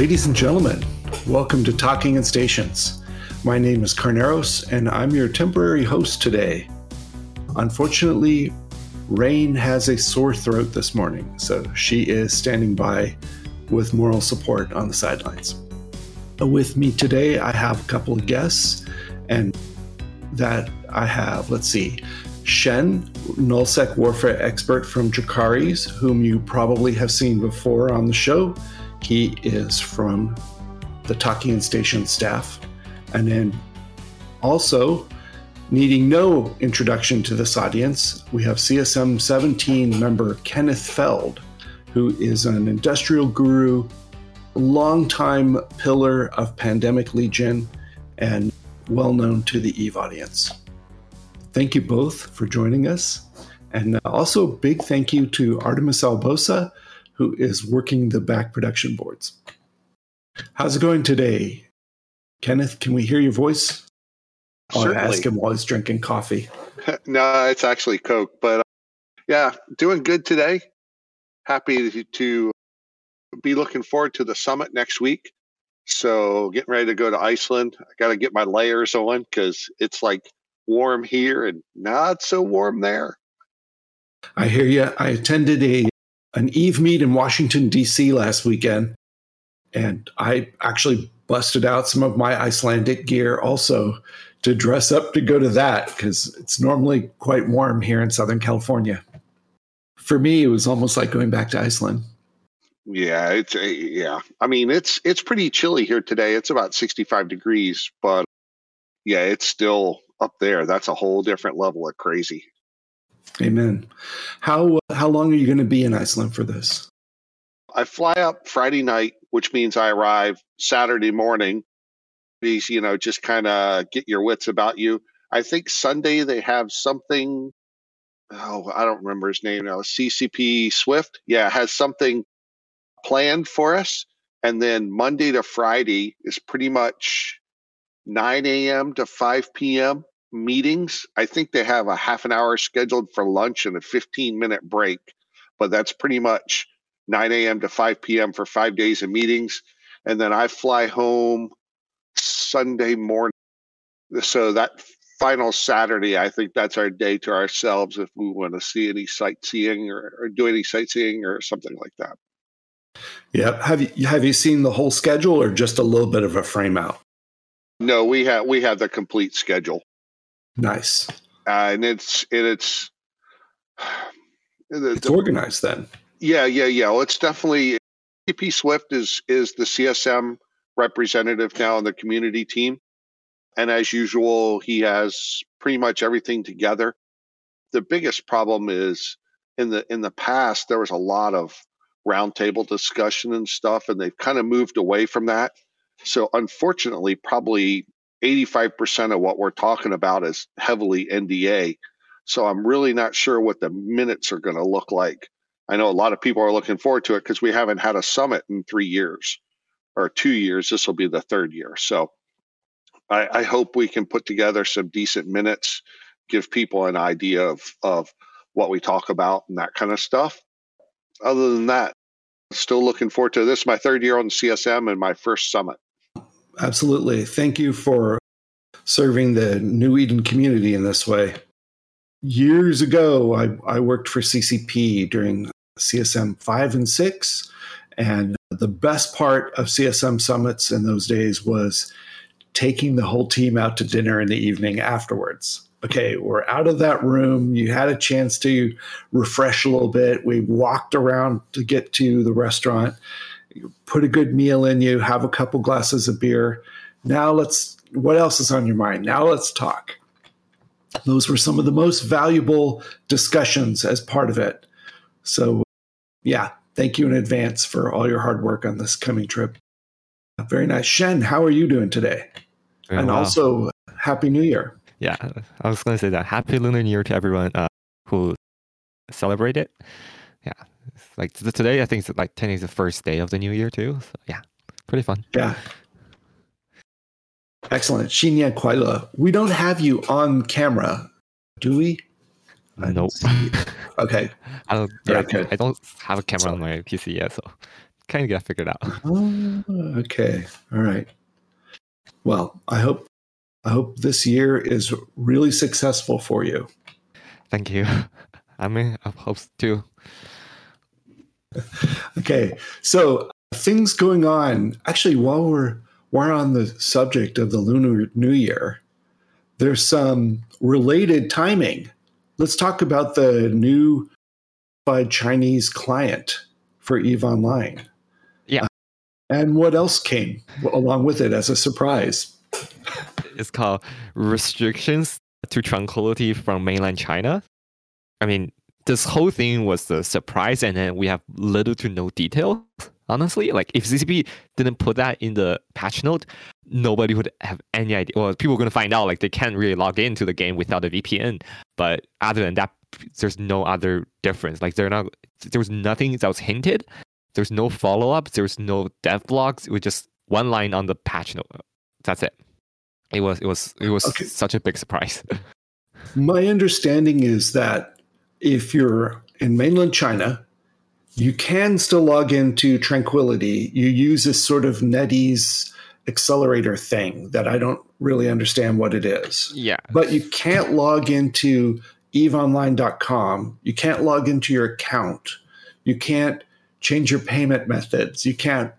Ladies and gentlemen, welcome to Talking in Stations. My name is Carneros, and I'm your temporary host today. Unfortunately, Rain has a sore throat this morning, so she is standing by with moral support on the sidelines. With me today, I have a couple of guests, and that I have, let's see, Shen, nullsec warfare expert from Dracarys, whom you probably have seen before on the show. He is from the Talking Station staff. And then also, needing no introduction to this audience, we have CSM 17 member Kenneth Feld, who is an industrial guru, longtime pillar of Pandemic Legion, and well known to the EVE audience. Thank you both for joining us. And also, big thank you to Artemis Albosa, who is working the back production boards. How's it going today? Kenneth, can we hear your voice? I'll ask him while he's drinking coffee. no, it's actually Coke. But uh, yeah, doing good today. Happy to, to be looking forward to the summit next week. So getting ready to go to Iceland. I got to get my layers on because it's like warm here and not so warm there. I hear you. I attended a an Eve meet in Washington D.C. last weekend, and I actually busted out some of my Icelandic gear also to dress up to go to that because it's normally quite warm here in Southern California. For me, it was almost like going back to Iceland. Yeah, it's a, yeah. I mean, it's it's pretty chilly here today. It's about 65 degrees, but yeah, it's still up there. That's a whole different level of crazy. Amen. How uh, how long are you going to be in Iceland for this? I fly up Friday night, which means I arrive Saturday morning. These, you know, just kind of get your wits about you. I think Sunday they have something. Oh, I don't remember his name now. CCP Swift, yeah, has something planned for us. And then Monday to Friday is pretty much 9 a.m. to 5 p.m meetings. I think they have a half an hour scheduled for lunch and a 15 minute break, but that's pretty much 9 a.m. to 5 p.m. for five days of meetings. And then I fly home Sunday morning. So that final Saturday, I think that's our day to ourselves if we want to see any sightseeing or, or do any sightseeing or something like that. Yeah. Have you have you seen the whole schedule or just a little bit of a frame out? No, we have we have the complete schedule. Nice. Uh, and it's and it's it's the, organized then. Yeah, yeah, yeah. Well, it's definitely CCP Swift is is the CSM representative now on the community team, and as usual, he has pretty much everything together. The biggest problem is in the in the past there was a lot of roundtable discussion and stuff, and they've kind of moved away from that. So unfortunately, probably 85% of what we're talking about is heavily NDA. So I'm really not sure what the minutes are going to look like. I know a lot of people are looking forward to it because we haven't had a summit in three years or two years. This will be the third year. So I, I hope we can put together some decent minutes, give people an idea of, of what we talk about and that kind of stuff. Other than that, still looking forward to this. My third year on CSM and my first summit. Absolutely. Thank you for serving the New Eden community in this way. Years ago, I, I worked for CCP during CSM 5 and 6. And the best part of CSM summits in those days was taking the whole team out to dinner in the evening afterwards. Okay, we're out of that room. You had a chance to refresh a little bit. We walked around to get to the restaurant put a good meal in you, have a couple glasses of beer. Now let's, what else is on your mind? Now let's talk. Those were some of the most valuable discussions as part of it. So, yeah, thank you in advance for all your hard work on this coming trip. Very nice. Shen, how are you doing today? Very and well. also, Happy New Year. Yeah, I was going to say that. Happy Lunar New Year to everyone uh, who celebrate it yeah, like today I think it's like today is the first day of the new year too. So yeah, pretty fun. Yeah. Excellent. Shinya Kuaila. We don't have you on camera, do we? I nope. okay. I don't, yeah, okay. I don't have a camera Sorry. on my PC yet, so kind of got figured out. Ah, okay. All right. Well, I hope I hope this year is really successful for you. Thank you. I mean, I hope too. okay, so things going on. Actually, while we're we're on the subject of the Lunar New Year, there's some related timing. Let's talk about the new by Chinese client for Eve Online. Yeah. Uh, and what else came along with it as a surprise? It's called Restrictions to Tranquility from Mainland China. I mean, this whole thing was a surprise, and then we have little to no detail. Honestly, like if CCP didn't put that in the patch note, nobody would have any idea. Well, people are going to find out like they can't really log into the game without a VPN. But other than that, there's no other difference. Like they're not. There was nothing that was hinted. There's no follow up. There's no dev blogs. It was just one line on the patch note. That's it. It was. It was. It was okay. such a big surprise. My understanding is that if you're in mainland China, you can still log into Tranquility. You use this sort of NetEase accelerator thing that I don't really understand what it is. Yeah. But you can't log into eveonline.com. You can't log into your account. You can't change your payment methods. You can't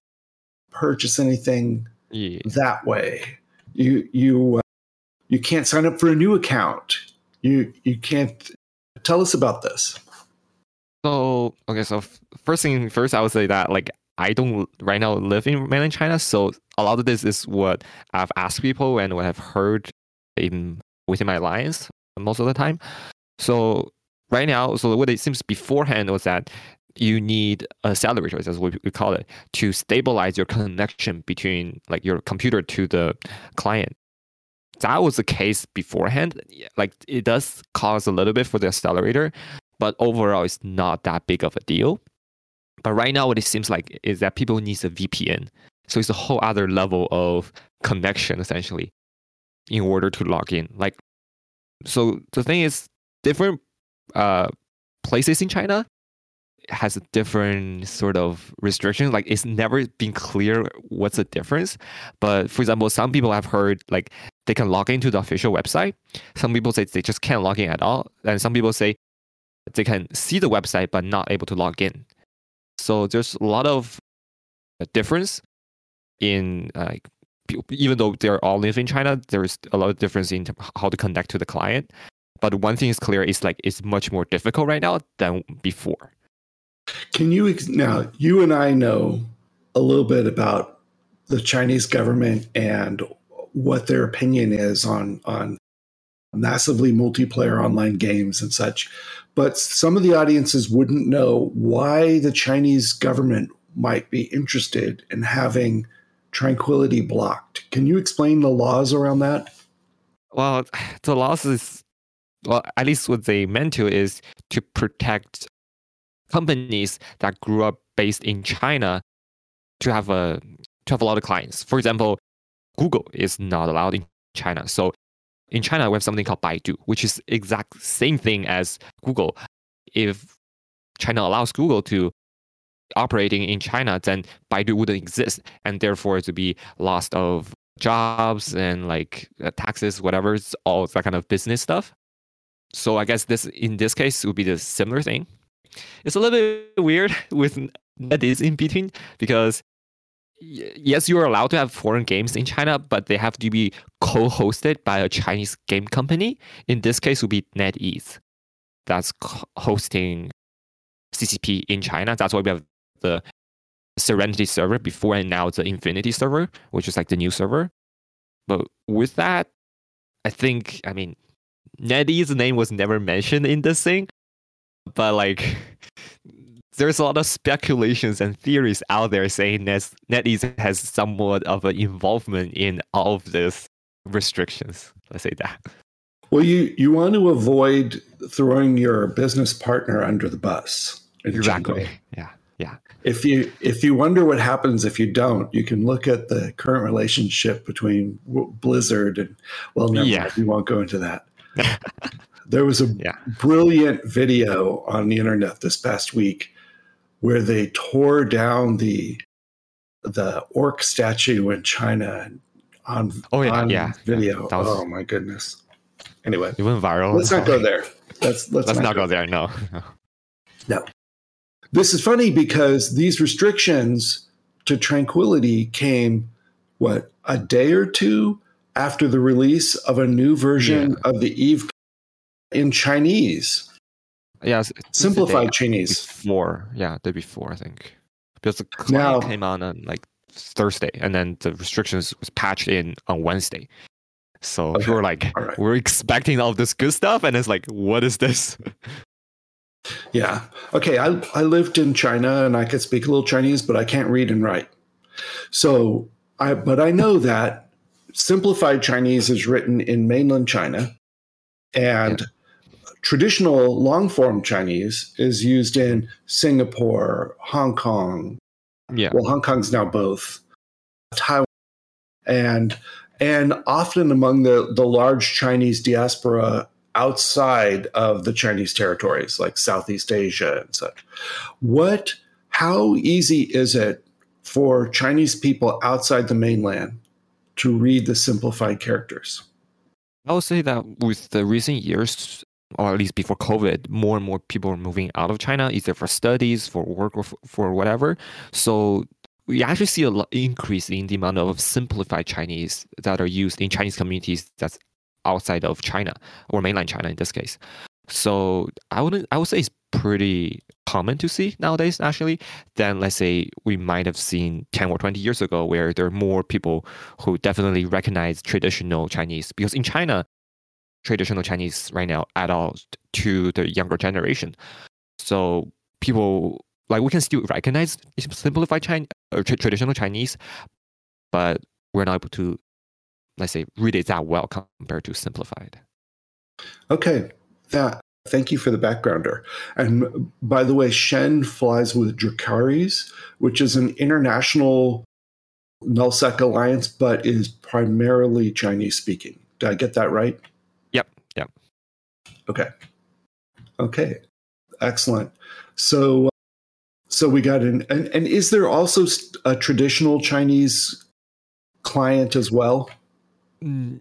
purchase anything yeah. that way. You you uh, you can't sign up for a new account. You you can't Tell us about this. So okay, so first thing first, I would say that like I don't right now live in mainland China, so a lot of this is what I've asked people and what I've heard in within my alliance most of the time. So right now, so what it seems beforehand was that you need accelerators, as we call it, to stabilize your connection between like your computer to the client that was the case beforehand. Like it does cost a little bit for the accelerator, but overall it's not that big of a deal. But right now, what it seems like is that people need a VPN. So it's a whole other level of connection essentially in order to log in. Like, so the thing is, different uh, places in China has a different sort of restriction. Like it's never been clear what's the difference. But for example, some people have heard like they can log into the official website. Some people say they just can't log in at all. And some people say they can see the website but not able to log in. So there's a lot of uh, difference in uh, like even though they're all live in China, there's a lot of difference in how to connect to the client. But one thing is clear: is like it's much more difficult right now than before. Can you now? You and I know a little bit about the Chinese government and what their opinion is on on massively multiplayer online games and such. But some of the audiences wouldn't know why the Chinese government might be interested in having tranquility blocked. Can you explain the laws around that? Well, the laws is well, at least what they meant to is to protect companies that grew up based in China to have a to have a lot of clients. For example, Google is not allowed in China. So in China, we have something called Baidu, which is exact same thing as Google. If China allows Google to operating in China, then Baidu wouldn't exist, and therefore to be lost of jobs and like uh, taxes, whatever, it's all that kind of business stuff. So I guess this in this case would be the similar thing. It's a little bit weird with NetEase in between because yes, you are allowed to have foreign games in China, but they have to be co-hosted by a Chinese game company. In this case, would be NetEase that's hosting CCP in China. That's why we have the Serenity server before and now the Infinity server, which is like the new server. But with that, I think I mean NetEase's name was never mentioned in this thing, but like there's a lot of speculations and theories out there saying that NetEase has somewhat of an involvement in all of these restrictions. Let's say that. Well, you you want to avoid throwing your business partner under the bus. Exactly. Yeah. Yeah. If you if you wonder what happens if you don't, you can look at the current relationship between Blizzard and well, never yeah. we won't go into that. there was a yeah. brilliant video on the internet this past week where they tore down the the orc statue in China on Oh yeah, on yeah. video. yeah. Was, oh my goodness. Anyway, it went viral. let's not go there. Let's let's, Let's not go there. No. No. This is funny because these restrictions to tranquility came what a day or two after the release of a new version of the Eve in Chinese, yeah. it's- it's the simplified Chinese. Before, yeah, the before I think, because the Now- came on on like Thursday, and then the restrictions was patched in on Wednesday. So Okay, we were like, right. we're expecting all this good stuff, and it's like, what is this? Yeah. Okay. I, I lived in China and I could speak a little Chinese, but I can't read and write. So I, but I know that simplified Chinese is written in mainland China and traditional long form Chinese is used in Singapore, Hong Kong. Yeah, Well, Hong Kong's now both Taiwan and, and often among the, the large Chinese diaspora outside of the Chinese territories, like Southeast Asia and such. What, how easy is it for Chinese people outside the mainland to read the simplified characters? I would say that with the recent years, or at least before COVID, more and more people are moving out of China, either for studies, for work, or for, whatever. So we actually see a lot increase in the amount of simplified Chinese that are used in Chinese communities that's outside of China or mainland China in this case. So I would I would say it's pretty common to see nowadays actually than let's say we might have seen 10 or 20 years ago where there are more people who definitely recognize traditional Chinese because in China traditional Chinese right now at all to the younger generation. So people like we can still recognize simplified Chinese or tra- traditional Chinese, but we're not able to let's say read it that well compared to simplified. Okay, that. Thank you for the backgrounder. And by the way, Shen flies with Dracarys, which is an international nullsec alliance, but is primarily Chinese speaking. Did I get that right? Okay. Okay. Excellent. So, so we got an and, and is there also a traditional Chinese client as well? Mm,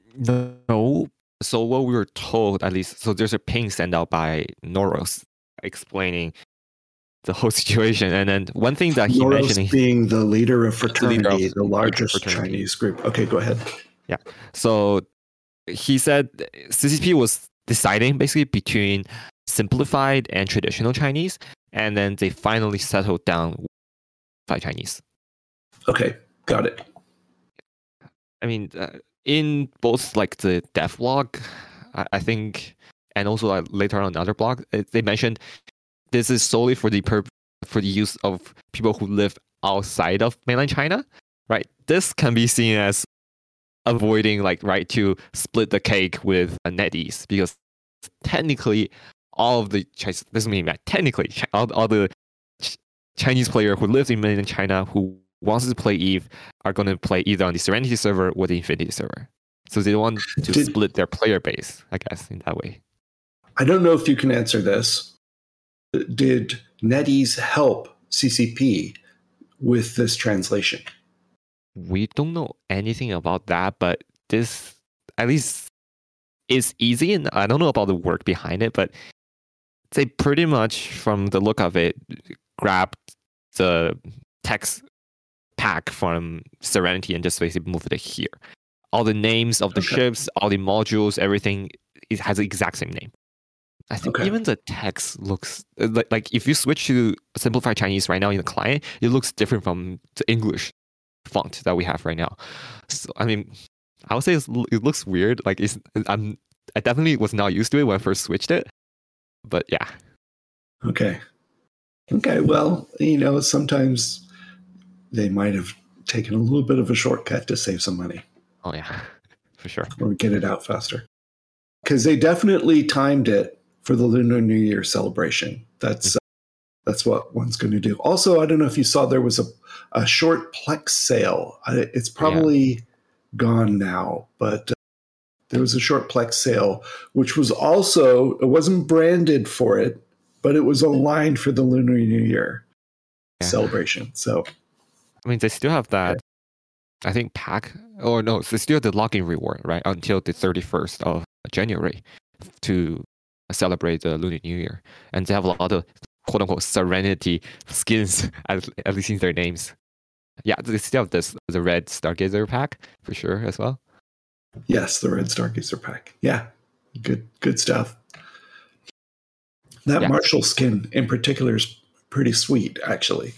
No. So what we were told, at least, so there's a ping sent out by Noros explaining the whole situation, and then one thing that he Noros mentioned, being the leader of The fraternity, of the largest fraternity. Chinese group. Okay, go ahead. Yeah. So he said CCP was deciding basically between simplified and traditional Chinese, and then they finally settled down simplified Chinese. Okay, got it. I mean, uh, in both like the dev blog, I, I think, and also like, later on other blog, uh, they mentioned this is solely for the purpose for the use of people who live outside of mainland China, right? This can be seen as avoiding like right to split the cake with NetEase because technically all of the Chinese doesn't mean that technically all, all the Ch- Chinese player who lives in mainland China who wants to play Eve are going to play either on the Serenity server or the Infinity server. So they want to Did- split their player base, I guess, in that way. I don't know if you can answer this. Did NetEase help CCP with this translation? We don't know anything about that, but this at least is easy. And I don't know about the work behind it, but they pretty much, from the look of it, grabbed the text pack from Serenity and just basically moved it here. All the names of the Okay. ships, all the modules, everything it has the exact same name. I think Okay. even the text looks uh, like, like if you switch to simplified Chinese right now in the client, it looks different from the English font that we have right now. So I mean, I would say it's, it looks weird. Like it's I'm I definitely was not used to it when I first switched it, but yeah, Okay. Okay. Well, you know, sometimes they might have taken a little bit of a shortcut to save some money oh yeah, for sure. or get it out faster. Because they definitely timed it for the Lunar New Year celebration. That's that's what one's going to do. Also, I don't know if you saw there was a, a short Plex sale. I, it's probably gone now, but uh, there was a short Plex sale, which was also it wasn't branded for it, but it was aligned for the Lunar New Year. yeah. celebration. So, I mean, they still have that. I think pack or no, they still have the login reward right until the thirty first of January to celebrate the Lunar New Year, and they have a lot of quote unquote Serenity skins at, at least in their names. Yeah, they still have this the red Stargazer pack for sure as well. Yes, the red Stargazer pack. Yeah, good good stuff. That yeah. Marshal skin in particular is pretty sweet, actually.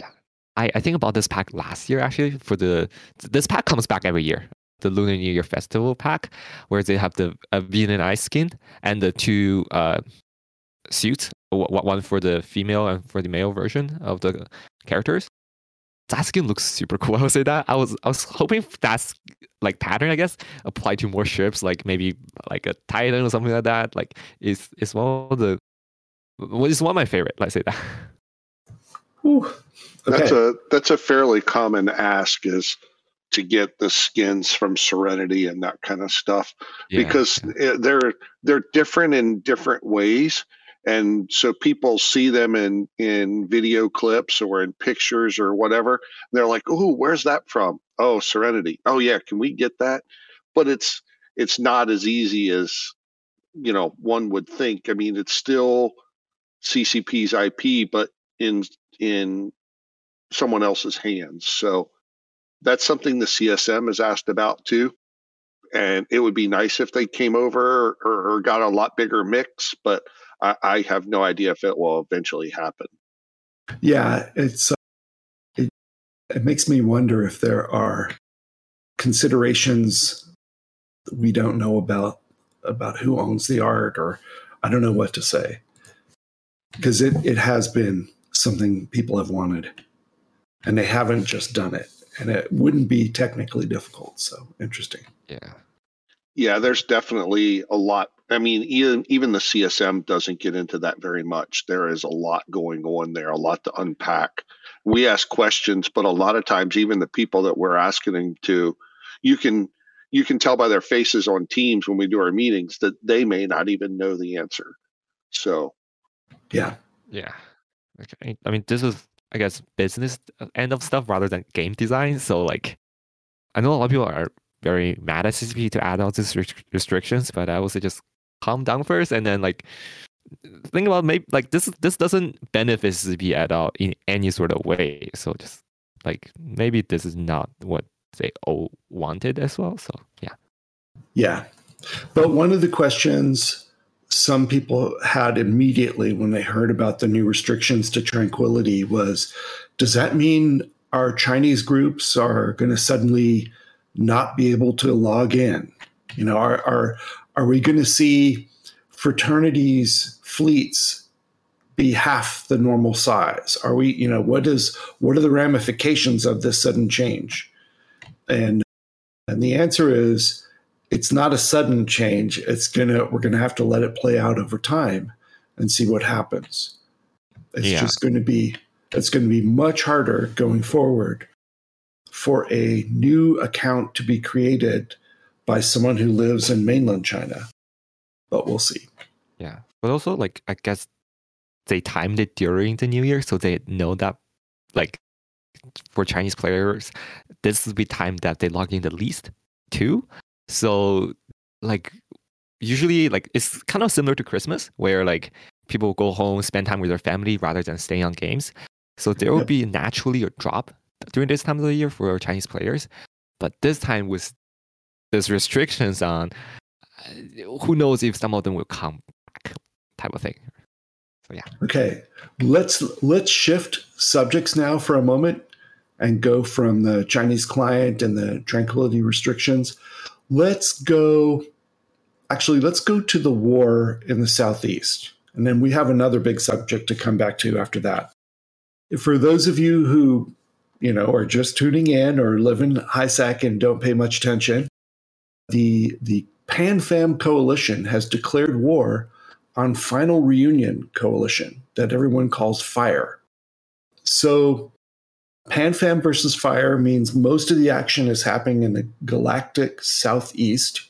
Yeah, I, I think about this pack last year actually. For the this pack comes back every year. The Lunar New Year Festival pack, where they have the uh, Venom Ice skin and the two uh, suits, one for the female and for the male version of the characters that skin looks super cool. I would say that. I was I was hoping that's like pattern, I guess, apply to more ships, like maybe like a Titan or something like that. Like is is one of the what is one of my favorite. Let's say that. Ooh, okay. That's a that's a fairly common ask is to get the skins from Serenity and that kind of stuff yeah, because yeah. they're they're different in different ways and so people see them in in video clips or in pictures or whatever. They're like oh where's that from? Oh serenity. Oh yeah can we get that? But it's it's not as easy as you know one would think. I mean it's still ccp's ip but in in someone else's hands. So that's something the csm has asked about too. And it would be nice if they came over or, or got a lot bigger mix but I, I have no idea if it will eventually happen. Yeah, it's uh, it, it makes me wonder if there are considerations we don't know about about who owns the art or I don't know what to say. Because it, it has been something people have wanted and they haven't just done it. And it wouldn't be technically difficult. So interesting. Yeah. Yeah, there's definitely a lot I mean, even even the CSM doesn't get into that very much. There is a lot going on there, a lot to unpack. We ask questions, but a lot of times, even the people that we're asking them to, you can you can tell by their faces on Teams when we do our meetings that they may not even know the answer. So, yeah, yeah. Okay. I mean, this is I guess business uh, end of stuff rather than game design. So, like, I know a lot of people are very mad at CCP to add all these restrictions, but I would say just calm down first and then like think about maybe like this this doesn't benefit CCP at all in any sort of way. So just like maybe this is not what they all wanted as well. So yeah. Yeah. But one of the questions some people had immediately when they heard about the new restrictions to tranquility was does that mean our Chinese groups are going to suddenly not be able to log in? You know, are are are we going to see fraternities fleets be half the normal size? Are we, you know, what is what are the ramifications of this sudden change? And and the answer is it's not a sudden change. It's gonna we're gonna have to let it play out over time and see what happens. It's yeah. just going to be it's going to be much harder going forward for a new account to be created by someone who lives in mainland China. But we'll see. Yeah. But also, like, I guess they timed it during the new year, so they know that, like, for Chinese players, this will be time that they log in the least too. So, like, usually, like, it's kind of similar to Christmas, where, like, people go home, spend time with their family rather than staying on games. So there will be naturally a drop during this time of the year for Chinese players. But this time with these restrictions on, uh, who knows if some of them will come back, type of thing. So yeah. Okay, let's let's shift subjects now for a moment and go from the Chinese client and the tranquility restrictions. Let's go. Actually, let's go to the war in the southeast, and then we have another big subject to come back to after that. For those of you who you know, are just tuning in or live in HiSec and don't pay much attention, the the PanFam coalition has declared war on Final Reunion coalition that everyone calls FIRE. So PanFam versus FIRE means most of the action is happening in the galactic southeast.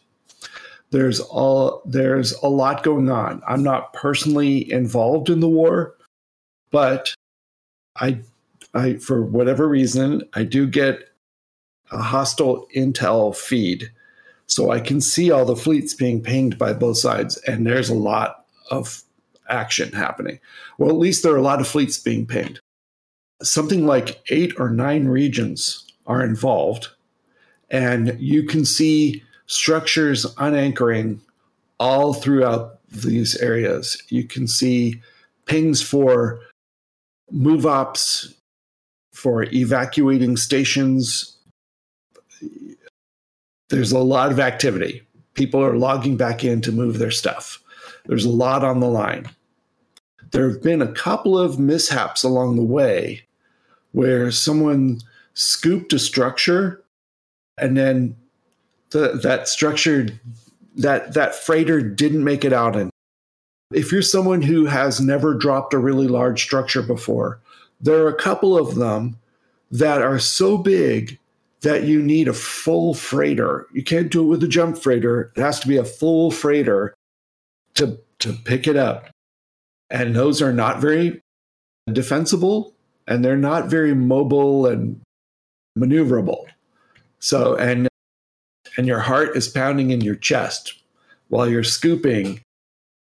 There's all there's a lot going on. I'm not personally involved in the war, but I I for whatever reason, I do get a hostile intel feed. So I can see all the fleets being pinged by both sides, and there's a lot of action happening. Well, at least there are a lot of fleets being pinged. Something like eight or nine regions are involved, and you can see structures unanchoring all throughout these areas. You can see pings for move ops, for evacuating stations. There's a lot of activity. People are logging back in to move their stuff. There's a lot on the line. There have been a couple of mishaps along the way where someone scooped a structure and then the, that structure that that freighter didn't make it out in if you're someone who has never dropped a really large structure before there are a couple of them that are so big that you need a full freighter you can't do it with a jump freighter it has to be a full freighter to to pick it up and those are not very defensible and they're not very mobile and maneuverable so and and your heart is pounding in your chest while you're scooping.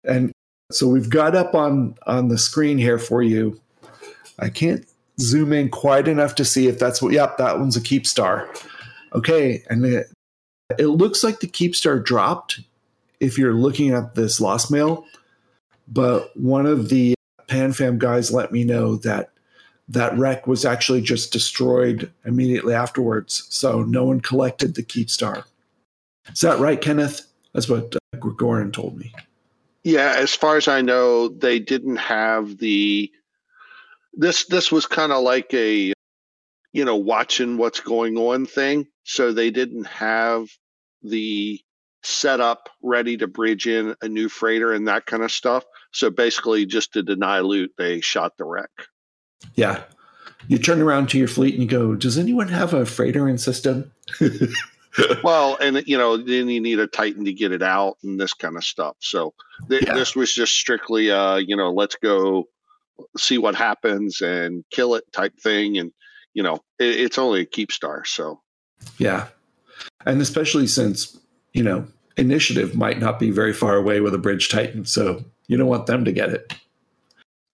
And so we've got up on on the screen here for you. I can't zoom in quite enough to see if that's what. Yep, that one's a Keepstar. Okay, and it, it looks like the Keepstar dropped if you're looking at this lost mail. But one of the PanFam guys let me know that that wreck was actually just destroyed immediately afterwards. So no one collected the Keepstar. Is that right, Kenneth? That's what uh, Gregorian told me. Yeah, as far as I know, they didn't have the. This this was kind of like a, you know, watching what's going on thing. So they didn't have the setup ready to bridge in a new freighter and that kind of stuff. So basically, just to deny loot, they shot the wreck. Yeah. You turn around to your fleet and you go, Does anyone have a freighter in system? well, and you know, then you need a Titan to get it out and this kind of stuff. So th- yeah. this was just strictly, uh, you know, let's go see what happens and kill it type thing. And, you know, it, it's only a Keepstar. So, yeah. And especially since, you know, initiative might not be very far away with a bridge Titan. So you don't want them to get it.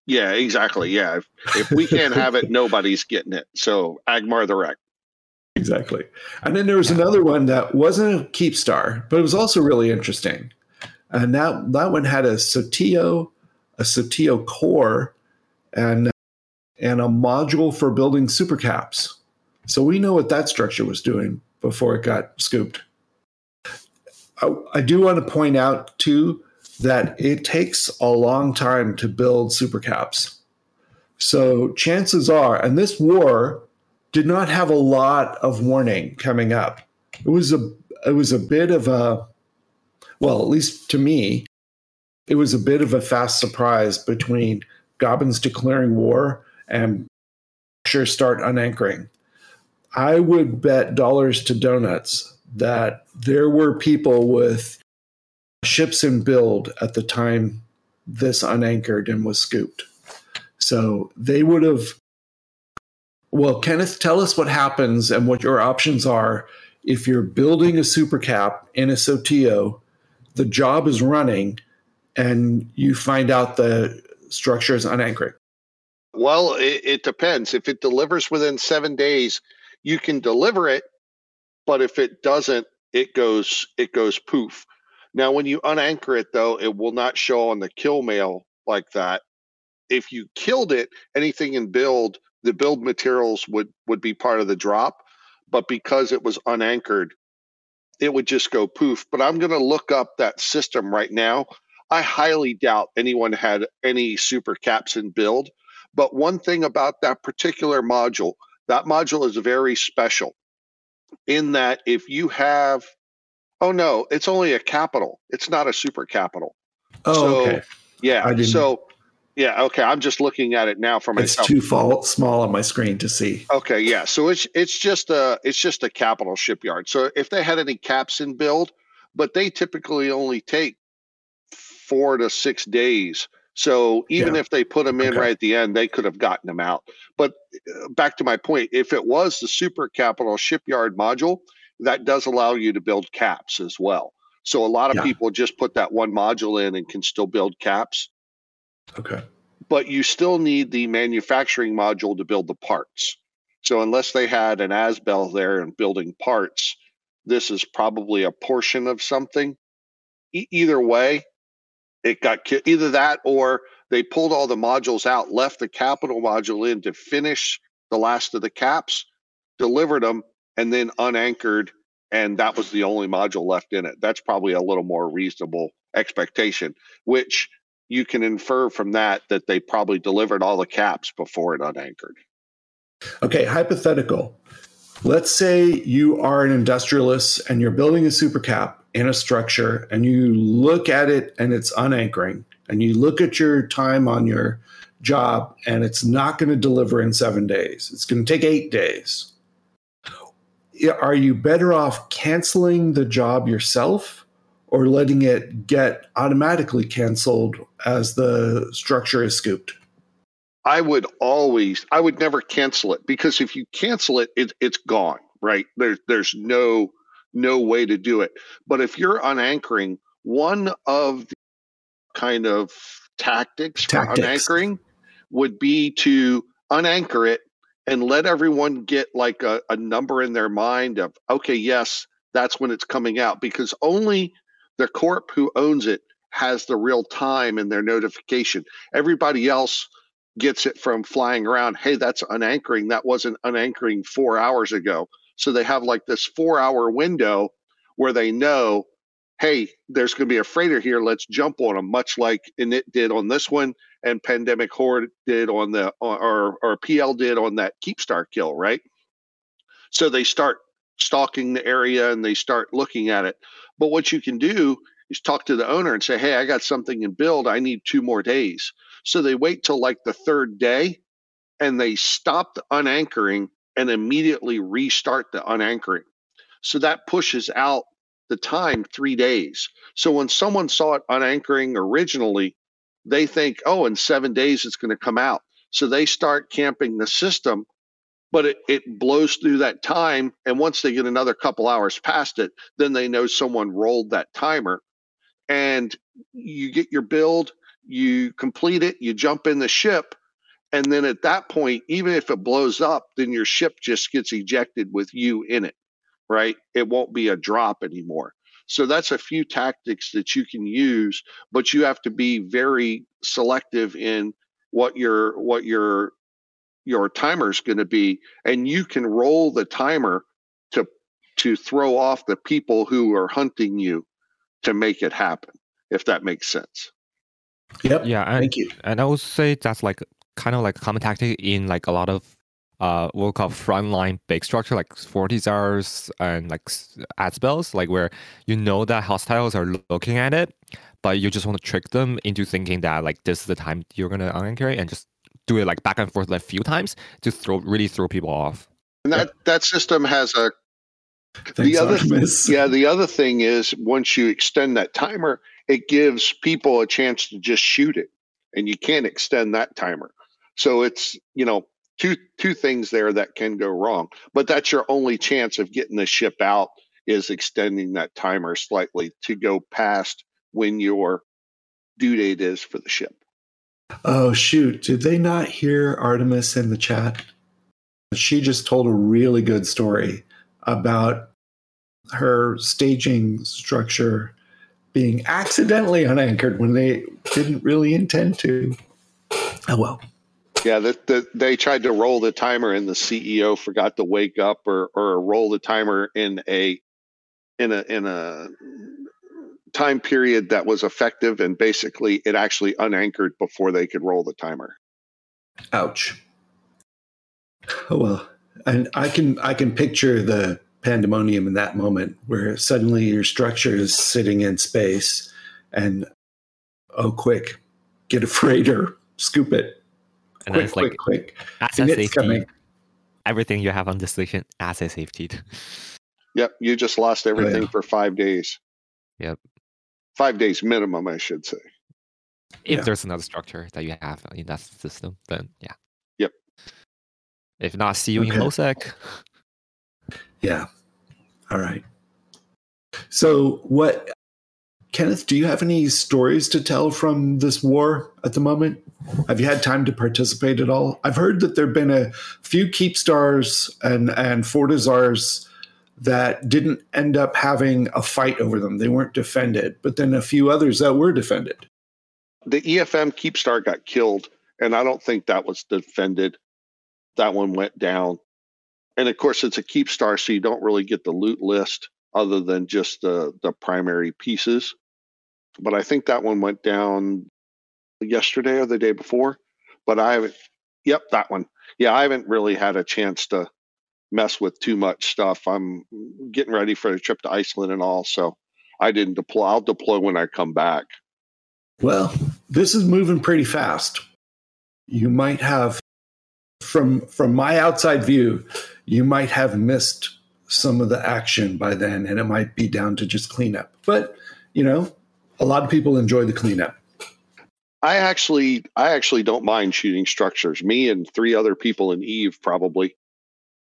Yeah, exactly. Yeah. If, if we can't have it, nobody's getting it. So Agmar the Wreck. Exactly. And then there was another one that wasn't a Keepstar, but it was also really interesting. And that, that one had a Sotiyo, a Sotiyo core, and, and a module for building supercaps. So we know what that structure was doing before it got scooped. I, I do want to point out, too, that it takes a long time to build supercaps. So chances are, and this war did not have a lot of warning coming up. It was a it was a bit of a well, at least to me, it was a bit of a fast surprise between Gobbins declaring war and sure start unanchoring. I would bet dollars to donuts that there were people with ships in build at the time this unanchored and was scooped. So they would have well, Kenneth, tell us what happens and what your options are if you're building a super cap in a Sotiyo, the job is running, and you find out the structure is unanchored. Well, it, it depends. If it delivers within seven days, you can deliver it, but if it doesn't, it goes it goes poof. Now, when you unanchor it, though, it will not show on the kill mail like that. If you killed it, anything in build the build materials would would be part of the drop, but because it was unanchored, it would just go poof. But I'm going to look up that system right now. I highly doubt anyone had any super caps in build. But one thing about that particular module, that module is very special in that if you have, oh no, it's only a capital, it's not a super capital. Oh, so, okay. Yeah. So yeah. Okay. I'm just looking at it now for myself. It's too small on my screen to see. Okay. Yeah. So it's it's just a it's just a capital shipyard. So if they had any caps in build, but they typically only take four to six days So even Yeah. if they put them in Okay. right at the end, they could have gotten them out. But uh, back to my point, if it was the super capital shipyard module, that does allow you to build caps as well. So a lot of Yeah. people just put that one module in and can still build caps, Okay. but you still need the manufacturing module to build the parts. So unless they had an Azbel there and building parts, this is probably a portion of something. E- either way, it got either that or they pulled all the modules out, left the capital module in to finish the last of the caps, delivered them, and then unanchored, and that was the only module left in it. That's probably a little more reasonable expectation, which you can infer from that that they probably delivered all the caps before it unanchored. Okay, hypothetical. Let's say you are an industrialist and you're building a supercap in a structure and you look at it and it's unanchoring and you look at your time on your job and it's not going to deliver in seven days. It's going to take eight days. Are you better off canceling the job yourself or letting it get automatically canceled as the structure is scooped? I would always, I would never cancel it because if you cancel it, it it's gone, right? There's there's no no way to do it. But if you're unanchoring, one of the kind of tactics, Tactics. for unanchoring would be to unanchor it and let everyone get like a, a number in their mind of, okay, yes, that's when it's coming out because only the corp who owns it has the real time in their notification. Everybody else gets it from flying around. Hey, that's unanchoring. That wasn't unanchoring four hours ago. So they have like this four hour window where they know, hey, there's going to be a freighter here. Let's jump on them, much like Init did on this one and Pandemic Horde did on the, or, or PL did on that Keepstar kill, right? So they start stalking the area and they start looking at it. But what you can do is talk to the owner and say, hey, I got something in build. I need two more days. So they wait till like the third day and they stop the unanchoring and immediately restart the unanchoring. So that pushes out the time three days. So when someone saw it unanchoring originally, they think, oh, in seven days it's going to come out. So they start camping the system, but it, it blows through that time. And once they get another couple hours past it, then they know someone rolled that timer. And you get your build, you complete it, you jump in the ship, and then at that point, even if it blows up, then your ship just gets ejected with you in it, right? It won't be a drop anymore. So that's a few tactics that you can use, but you have to be very selective in what your what your your timer is going to be, and you can roll the timer to to throw off the people who are hunting you to make it happen, if that makes sense. Yep. Yeah, and Thank you. and I would say that's like kind of like a common tactic in like a lot of uh what we call frontline big structure like Fortizars and like s- Azbels, like where you know that hostiles are looking at it, but you just want to trick them into thinking that like this is the time you're gonna unanchor it and just do it like back and forth like a few times to throw really throw people off. And that that system has a Thanks, the other Artemis. yeah the other thing is once you extend that timer it gives people a chance to just shoot it and you can't extend that timer so it's you know two two things there that can go wrong but that's your only chance of getting the ship out is extending that timer slightly to go past when your due date is for the ship Oh, shoot. Did they not hear Artemis in the chat? She just told a really good story about her staging structure being accidentally unanchored when they didn't really intend to. Oh, well. Yeah, that the, they tried to roll the timer and the CEO forgot to wake up or or roll the timer in a in a in a time period that was effective and basically it actually unanchored before they could roll the timer. Ouch. Oh well, and I can I can picture the pandemonium in that moment where suddenly your structure is sitting in space, and oh, quick, get a freighter, scoop it, And then quick, like quick, quick. asset And it's safety. coming. Everything you have on the station, asset safety. Yep, you just lost oh, everything yeah. for 5 days. Yep. 5 days minimum, I should say. If Yeah. there's another structure that you have in that system, then yeah. Yep. If not, see you Okay. in LoSec. Yeah. All right. So, what, Kenneth, do you have any stories to tell from this war at the moment? Have you had time to participate at all? I've heard that there have been a few Keepstars and, and Fortizars that didn't end up having a fight over them. They weren't defended, but then a few others that were defended. The EFM Keepstar got killed, and I don't think that was defended. That one went down. And of course, it's a Keepstar, so you don't really get the loot list other than just the, the primary pieces. But I think that one went down yesterday or the day before. But I haven't, yep, that one. Yeah, I haven't really had a chance to mess with too much stuff. I'm getting ready for a trip to Iceland and all. So I didn't deploy. I'll deploy when I come back. Well, this is moving pretty fast. You might have from from my outside view, you might have missed some of the action by then and it might be down to just cleanup. But, you know, a lot of people enjoy the cleanup. I actually, I actually don't mind shooting structures. Me and three other people in Eve probably.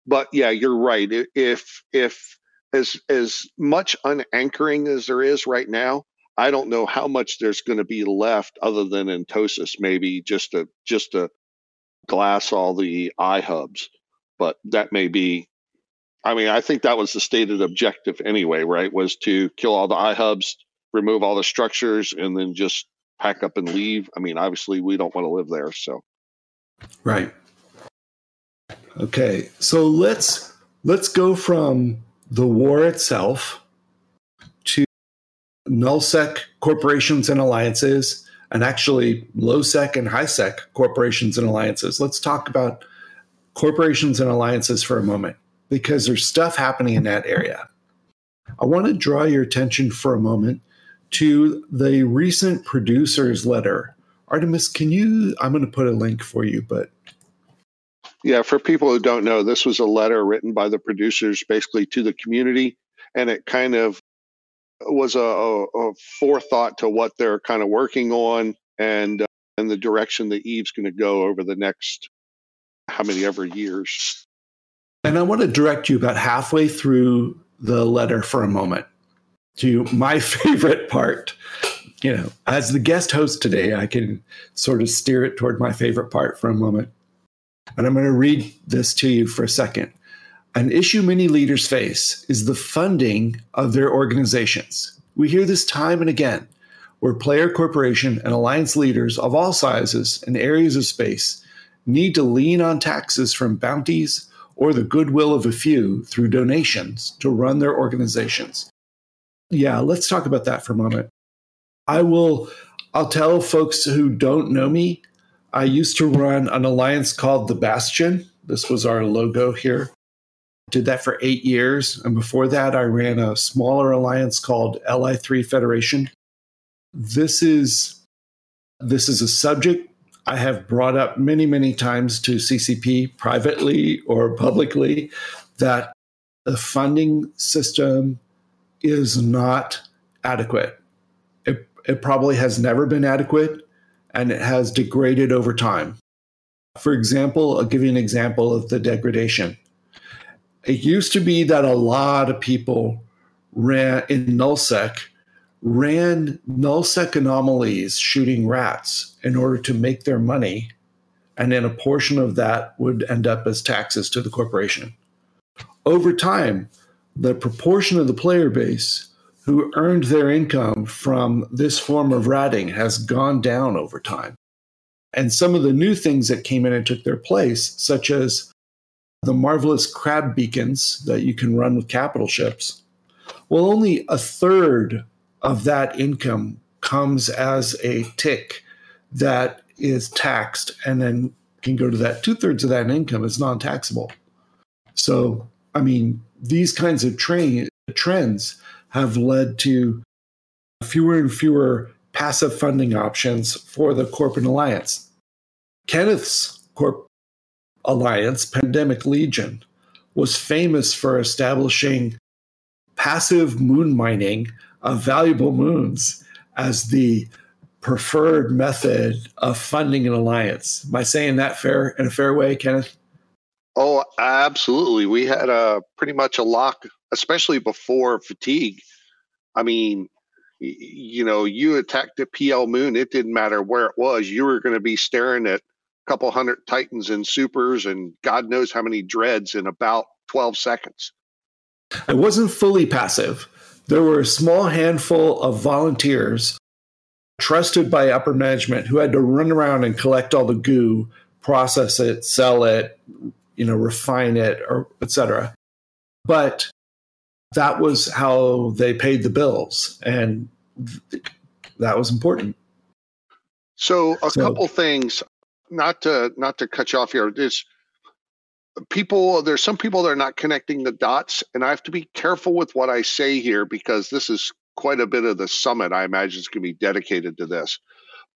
But yeah, you're right. If if as as much unanchoring as there is right now, I don't know how much there's going to be left other than in Tosis, maybe just to just to glass all the iHubs. But that may be. I mean, I think that was the stated objective anyway, right? Was to kill all the iHubs, remove all the structures, and then just pack up and leave. I mean, obviously, we don't want to live there. So, Right. Okay. So let's let's go from the war itself to nullsec corporations and alliances and actually lowsec and highsec corporations and alliances. Let's talk about corporations and alliances for a moment because there's stuff happening in that area. I want to draw your attention for a moment to the recent producers letter. Artemis, can you I'm going to put a link for you, but yeah, for people who don't know, this was a letter written by the producers basically to the community, and it kind of was a, a, forethought to what they're kind of working on and uh, and the direction that Eve's going to go over the next how many ever years. And I want to direct you about halfway through the letter for a moment to my favorite part. You know, as the guest host today, I can sort of steer it toward my favorite part for a moment. And I'm going to read this to you for a second. An issue many leaders face is the funding of their organizations. We hear this time and again, where player corporation and alliance leaders of all sizes and areas of space need to lean on taxes from bounties or the goodwill of a few through donations to run their organizations. Yeah, let's talk about that for a moment. I will I'll tell folks who don't know me, I used to run an alliance called the Bastion. This was our logo here. Did that for 8 years and before that I ran a smaller alliance called LI3 Federation. This is this is a subject I have brought up many, many times to CCP privately or publicly that the funding system is not adequate. It, it probably has never been adequate and it has degraded over time. For example, I'll give you an example of the degradation. It used to be that a lot of people ran in nullsec ran nullsec anomalies shooting rats in order to make their money and then a portion of that would end up as taxes to the corporation. Over time the proportion of the player base who earned their income from this form of ratting has gone down over time. And some of the new things that came in and took their place such as the marvelous crab beacons that you can run with capital ships well only a third of that income comes as a tick that is taxed and then can go to that two thirds of that income is non taxable. So, I mean, these kinds of tra- trends have led to fewer and fewer passive funding options for the corporate alliance. Kenneth's corp alliance, Pandemic Legion, was famous for establishing passive moon mining of valuable moons as the preferred method of funding an alliance. Am I saying that fair in a fair way, Kenneth? Oh, absolutely. We had a pretty much a lock, especially before fatigue. I mean, you know, you attacked a PL Moon, it didn't matter where it was. You were going to be staring at a couple hundred Titans and supers and God knows how many dreads in about 12 seconds. It wasn't fully passive. There were a small handful of volunteers trusted by upper management who had to run around and collect all the goo, process it, sell it, you know, refine it, or etc. But that was how they paid the bills, and that was important. So, a so, couple things, not to not to cut you off here. Is people there's some people that are not connecting the dots, and I have to be careful with what I say here because this is quite a bit of the summit. I imagine is going to be dedicated to this.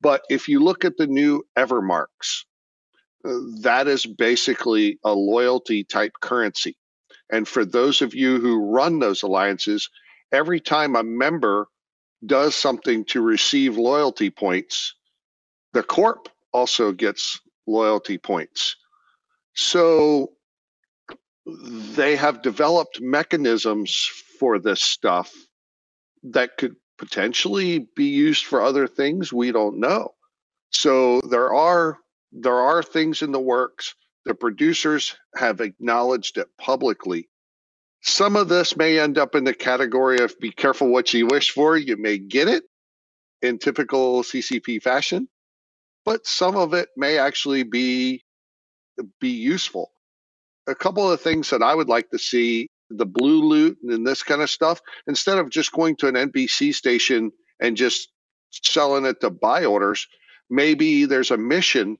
But if you look at the new Evermarks, uh, that is basically a loyalty type currency. And for those of you who run those alliances, every time a member does something to receive loyalty points, the corp also gets loyalty points. So they have developed mechanisms for this stuff that could potentially be used for other things we don't know. So there are there are things in the works the producers have acknowledged it publicly. Some of this may end up in the category of be careful what you wish for. You may get it in typical CCP fashion, but some of it may actually be be useful. A couple of things that I would like to see the blue loot and this kind of stuff, instead of just going to an NPC station and just selling it to buy orders, maybe there's a mission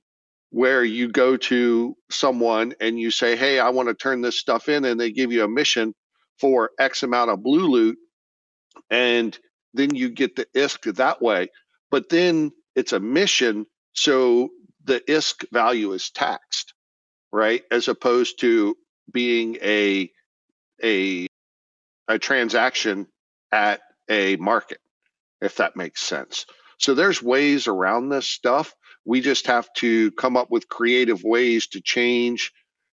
where you go to someone and you say, Hey, I want to turn this stuff in, and they give you a mission for X amount of blue loot. And then you get the ISK that way. But then it's a mission. So the ISK value is taxed, right? As opposed to being a a a transaction at a market, if that makes sense. So there's ways around this stuff. We just have to come up with creative ways to change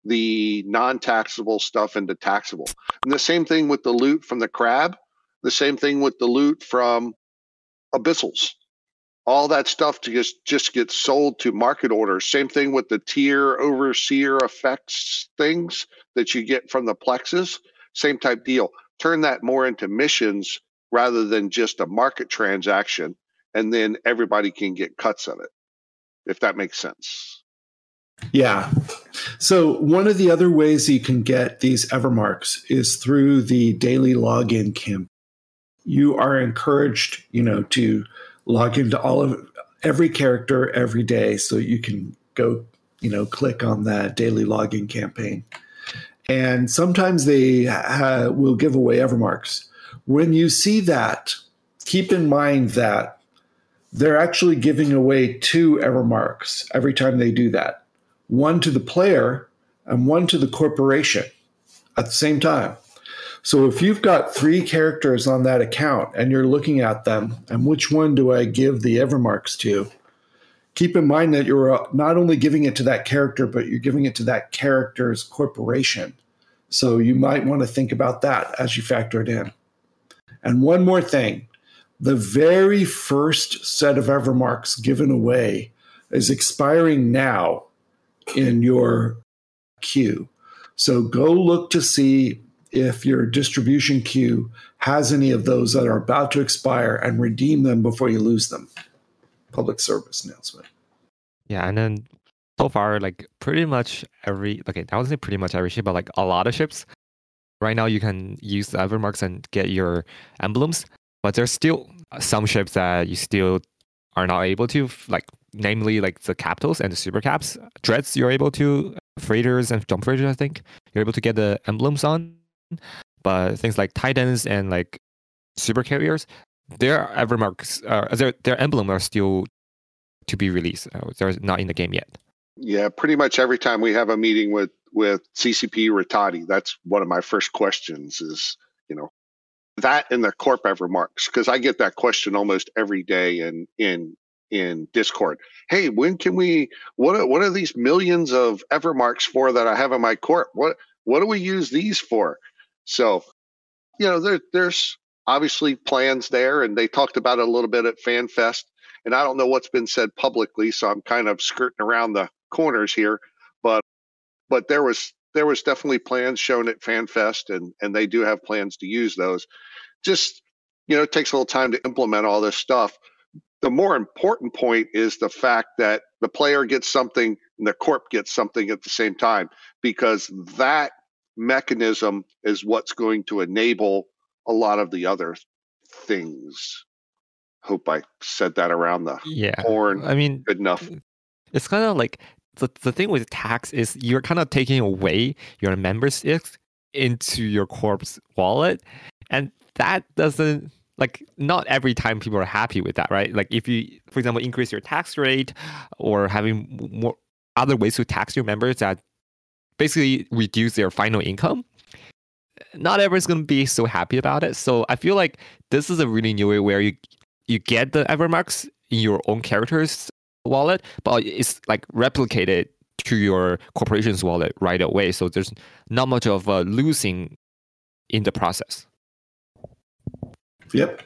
the non-taxable stuff into taxable. And the same thing with the loot from the crab, the same thing with the loot from abyssals. All that stuff to just just get sold to market orders. Same thing with the tier overseer effects things that you get from the plexus. Same type deal. Turn that more into missions rather than just a market transaction, and then everybody can get cuts of it if that makes sense. Yeah. So one of the other ways you can get these Evermarks is through the daily login camp. You are encouraged, you know, to log into all of every character every day so you can go, you know, click on that daily login campaign. And sometimes they will give away Evermarks. When you see that, keep in mind that they're actually giving away two Evermarks every time they do that one to the player and one to the corporation at the same time. So if you've got three characters on that account and you're looking at them, and which one do I give the Evermarks to? Keep in mind that you're uh, not only giving it to that character, but you're giving it to that character's corporation. So you might want to think about that as you factor it in. And one more thing the very first set of Evermarks given away is expiring now in your queue. So go look to see if your distribution queue has any of those that are about to expire and redeem them before you lose them. Public service announcement. Yeah, and then so far, like pretty much every okay, would say pretty much every ship, but like a lot of ships. Right now, you can use the Evermarks and get your emblems, but there's still some ships that you still are not able to, like namely like the capitals and the super caps. Dreads you're able to, freighters and jump freighters, I think you're able to get the emblems on. But things like titans and like super carriers, their evermarks, uh, their their emblem are still to be released. Uh, they're not in the game yet. Yeah, pretty much every time we have a meeting with with CCP Rattati, that's one of my first questions. Is you know that and the corp Evermarks because I get that question almost every day in in in Discord. Hey, when can we? What are, what are these millions of Evermarks for that I have in my corp? What what do we use these for? So, you know, there, there's obviously plans there, and they talked about it a little bit at FanFest. And I don't know what's been said publicly, so I'm kind of skirting around the corners here. But but there was there was definitely plans shown at FanFest, and and they do have plans to use those. Just you know, it takes a little time to implement all this stuff. The more important point is the fact that the player gets something and the corp gets something at the same time, because that mechanism is what's going to enable a lot of the other things. Hope I said that around the yeah. horn. I mean, good enough. It's kind of like the, the thing with tax is you're kind of taking away your membership into your corp's wallet. And that doesn't like not every time people are happy with that, right? Like if you, for example, increase your tax rate or having more other ways to tax your members that basically reduce their final income, not everyone's gonna be so happy about it. So I feel like this is a really new way where you you get the Evermarks in your own character's wallet, but it's like replicated to your corporation's wallet right away. So there's not much of a losing in the process. Yep.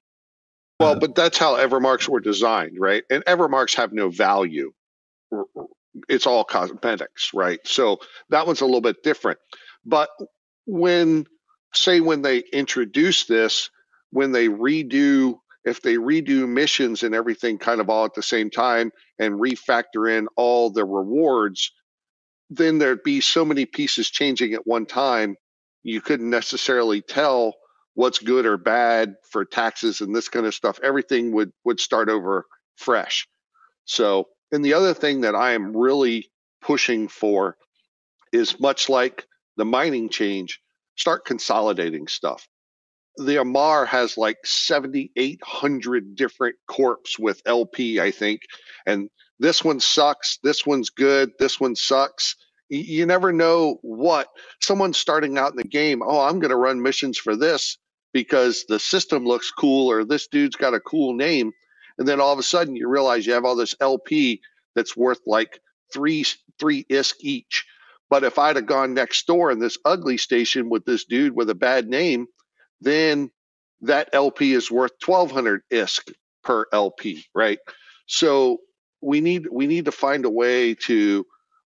Well, but that's how Evermarks were designed, right? And Evermarks have no value. It's all cosmetics, right? So that one's a little bit different. But when, say, when they introduce this, when they redo, if they redo missions and everything kind of all at the same time and refactor in all the rewards, then there'd be so many pieces changing at one time, you couldn't necessarily tell what's good or bad for taxes and this kind of stuff everything would would start over fresh so and the other thing that i am really pushing for is much like the mining change start consolidating stuff. The Amarr has like 7800 different corps with lp i think and this one sucks this one's good this one sucks. You never know what. Someone's starting out in the game oh i'm going to run missions for this because the system looks cool or this dude's got a cool name and then all of a sudden you realize you have all this lp that's worth like three three isk each but if i'd have gone next door in this ugly station with this dude with a bad name then that lp is worth 1200 isk per lp right so we need we need to find a way to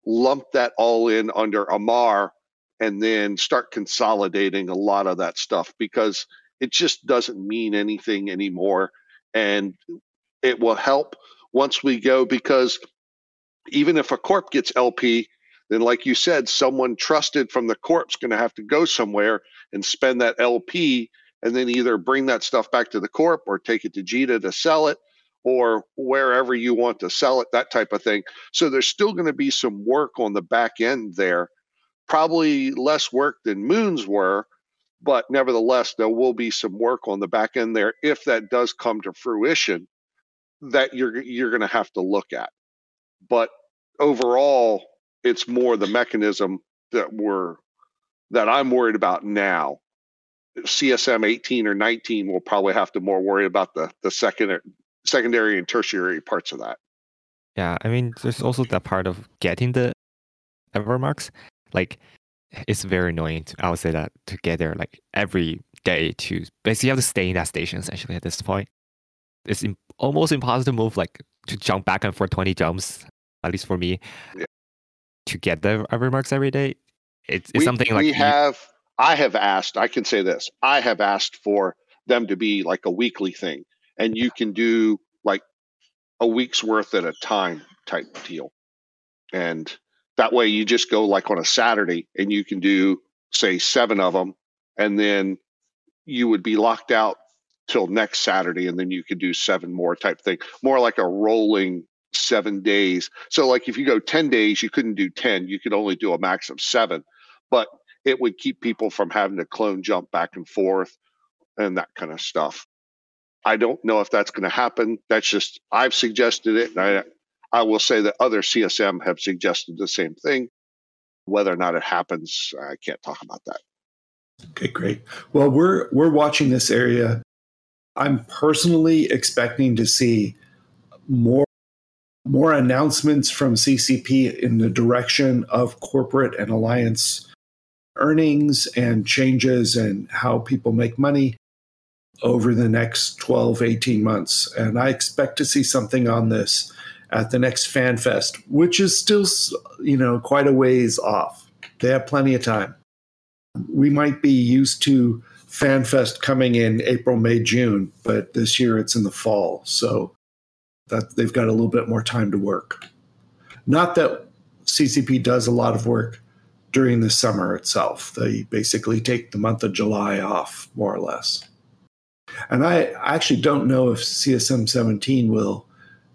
lump that all in under Amarr and then start consolidating a lot of that stuff because it just doesn't mean anything anymore. And it will help once we go because even if a corp gets LP, then like you said, someone trusted from the corp's going to have to go somewhere and spend that LP and then either bring that stuff back to the corp or take it to JITA to sell it or wherever you want to sell it, that type of thing. So there's still going to be some work on the back end there probably less work than moons were but nevertheless there will be some work on the back end there if that does come to fruition that you're you're going to have to look at but overall it's more the mechanism that we're that I'm worried about now CSM 18 or 19 will probably have to more worry about the the second secondary and tertiary parts of that yeah i mean there's also that part of getting the evermarks like it's very annoying. To, I would say that to get there like every day to basically you have to stay in that station essentially at this point. It's in, almost impossible to move like to jump back and forth twenty jumps. At least for me, yeah. to get the Evermarks every day, it's, it's we, something like we have. I have asked. I can say this. I have asked for them to be like a weekly thing, and you can do like a week's worth at a time type deal. And that way you just go like on a Saturday and you can do, say, seven of them. And then you would be locked out till next Saturday. And then you could do seven more type thing, more like a rolling seven days. So, like if you go 10 days, you couldn't do 10, you could only do a max of seven. But it would keep people from having to clone jump back and forth and that kind of stuff. I don't know if that's going to happen. That's just I've suggested it, and I I will say that other CSM have suggested the same thing. Whether or not it happens, I can't talk about that. Okay, great. Well, we're we're watching this area. I'm personally expecting to see more more announcements from CCP in the direction of corporate and alliance earnings and changes and how people make money over the next 12, 18 months. And I expect to see something on this at the next FanFest, which is still, you know, quite a ways off. They have plenty of time. We might be used to FanFest coming in April, May, June, but this year it's in the fall. So that they've got a little bit more time to work. Not that CCP does a lot of work during the summer itself. They basically take the month of July off, more or less. And I actually don't know if CSM 17 will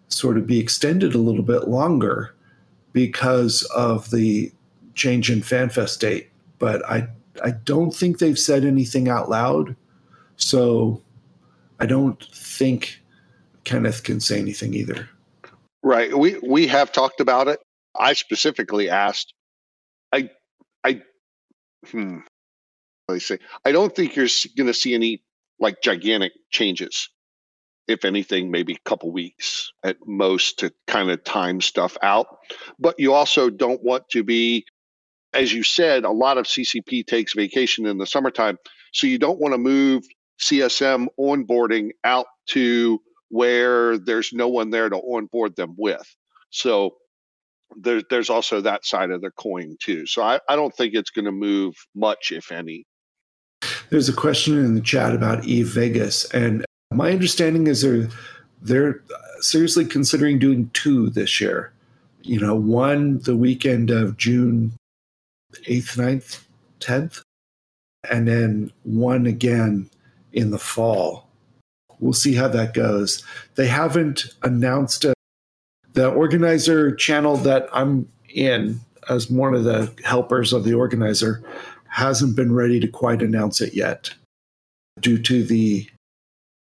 sort of be extended a little bit longer because of the change in FanFest date. But I, I don't think they've said anything out loud. So I don't think Kenneth can say anything either. Right. We we have talked about it. I specifically asked. I I hmm. Let me say. I don't think you're going to see any like gigantic changes. If anything, maybe a couple weeks at most to kind of time stuff out. But you also don't want to be, as you said, a lot of CCP takes vacation in the summertime. So you don't want to move CSM onboarding out to where there's no one there to onboard them with. So there, there's also that side of the coin too. So I, I don't think it's going to move much, if any. There's a question in the chat about Eve Vegas, and my understanding is they're they're uh, seriously considering doing two this year. You know, one the weekend of June eighth, 9th, tenth, and then one again in the fall we'll see how that goes. They haven't announced a, the organizer channel that I'm in as one of the helpers of the organizer hasn't been ready to quite announce it yet due to the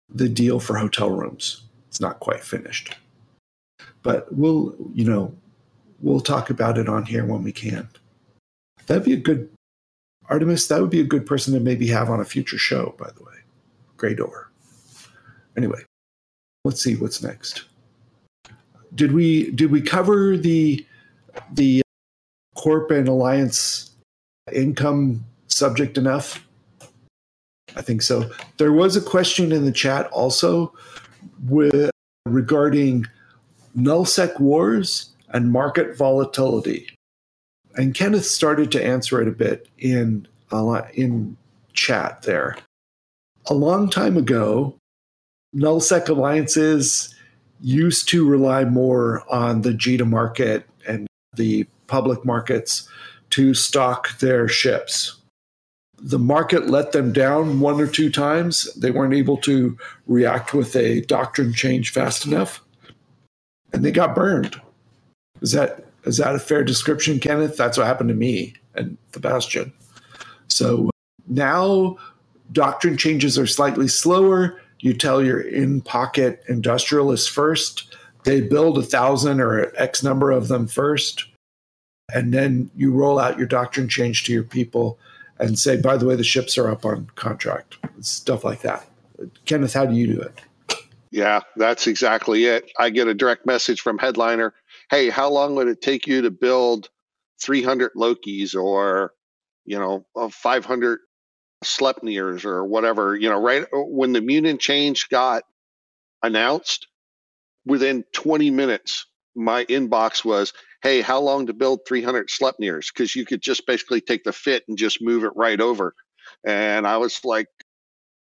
the deal for hotel rooms. It's not quite finished. But we'll, you know, we'll talk about it on here when we can. That'd be a good Artemis, that would be a good person to maybe have on a future show, by the way. Great door. Anyway, let's see what's next. Did we did we cover the the corp and alliance income subject enough? I think so. There was a question in the chat also with regarding nullsec wars and market volatility. And Kenneth started to answer it a bit in in chat there. A long time ago, nullsec alliances used to rely more on the JITA market and the public markets to stock their ships. The market let them down one or two times. They weren't able to react with a doctrine change fast enough, and they got burned. Is that is that a fair description, Kenneth? That's what happened to me and the Bastion. So uh, now doctrine changes are slightly slower you tell your in pocket industrialists first. They build a thousand or X number of them first. And then you roll out your doctrine change to your people and say, by the way, the ships are up on contract. Stuff like that. Kenneth, how do you do it? Yeah, that's exactly it. I get a direct message from Headliner Hey, how long would it take you to build 300 Lokis or, you know, 500 Sleipnirs or whatever, you know, right uh, when the mutant change got announced, within 20 minutes, my inbox was, hey, how long to build 300 Sleipnirs? Because you could just basically take the fit and just move it right over. And I was like,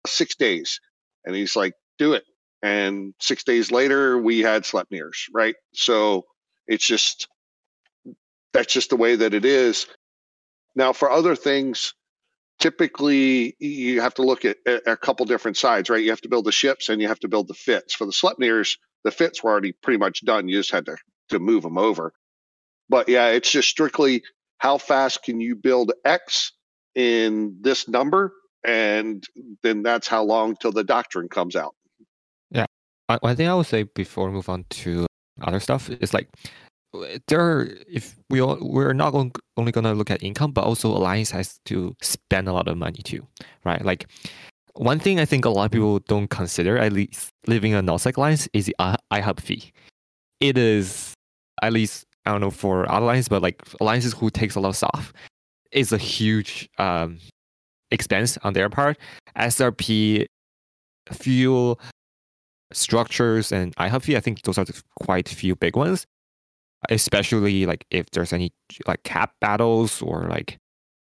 six days. And he's like, do it. And six days later, we had Sleipnirs, right? So it's just, that's just the way that it is. Now, for other things, typically you have to look at, a couple different sides, right? You have to build the ships and you have to build the fits. For the Sleipnirs, the fits were already pretty much done. You just had to, to move them over. But yeah, it's just strictly how fast can you build X in this number? And then that's how long till the doctrine comes out. Yeah. I think I would say before we move on to other stuff is like there are, if we all, we're not only going to look at income, but also Alliance has to spend a lot of money too, right? Like one thing I think a lot of people don't consider, at least living a nullsec alliance, is the iHub fee. it is at least I don't know for alliances, but like alliances who takes a lot of stuff, is a huge um, expense on their part. SRP, fuel, structures, and IHUB I think those are quite few big ones. Especially like if there's any like cap battles or like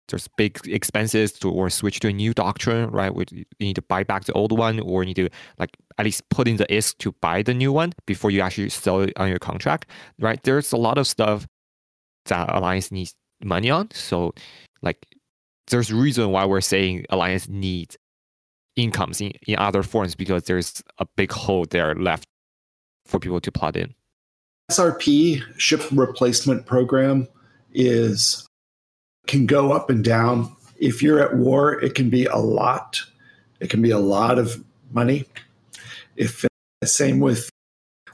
there's big expenses to or switch to a new doctrine, right? Where you need to buy back the old one, or you need to like at least put in the ISK to buy the new one before you actually sell it on your contract, right? There's a lot of stuff that Alliance needs money on. So, like, there's reason why we're saying Alliance needs incomes in, in other forms because there's a big hole there left for people to plug in. SRP ship replacement program is can go up and down. If you're at war, it can be a lot. It can be a lot of money. If same with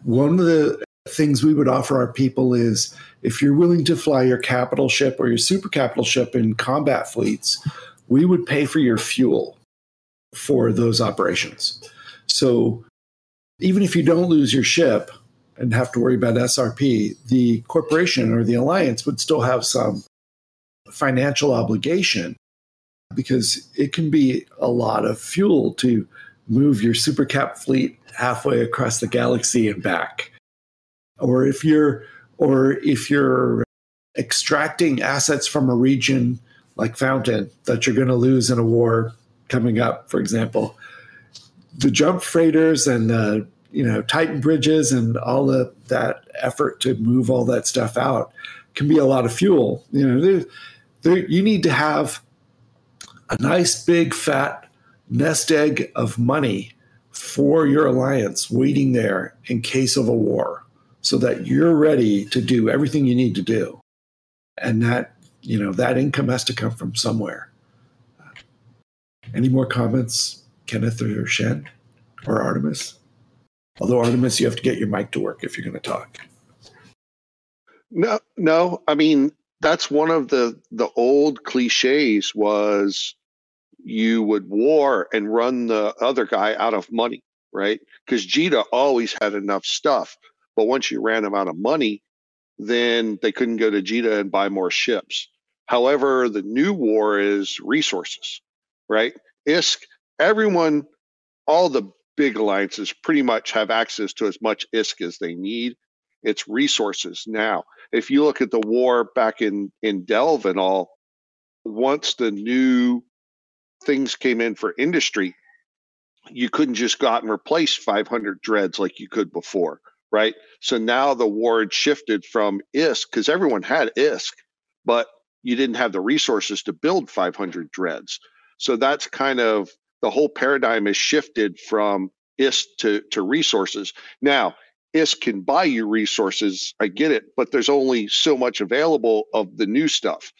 one of the things we would offer our people is if you're willing to fly your capital ship or your super capital ship in combat fleets, we would pay for your fuel for those operations. So even if you don't lose your ship and have to worry about SRP, the corporation or the alliance would still have some financial obligation because it can be a lot of fuel to move your supercap fleet halfway across the galaxy and back or if you're or if you're extracting assets from a region like fountain that you're going to lose in a war coming up for example the jump freighters and the you know titan bridges and all the, that effort to move all that stuff out can be a lot of fuel. You know there, you need to have a nice big fat nest egg of money for your alliance waiting there in case of a war so that you're ready to do everything you need to do. And that you know that income has to come from somewhere any more comments kenneth or shen or artemis although artemis you have to get your mic to work if you're going to talk no no i mean that's one of the the old cliches was you would war and run the other guy out of money, right? Because JITA always had enough stuff, but once you ran them out of money, then they couldn't go to JITA and buy more ships. However, the new war is resources, right? ISK, everyone, all the big alliances pretty much have access to as much ISK as they need. It's resources now if you look at the war back in in Delve and all, once the new things came in for industry, you couldn't just go out and replace 500 dreads like you could before, right? So now the war had shifted from ISK because everyone had ISK, but you didn't have the resources to build 500 dreads. So that's kind of the whole paradigm has shifted from ISK to, to resources. Now, ISK can buy you resources. I get it, but there's only so much available of the new stuff.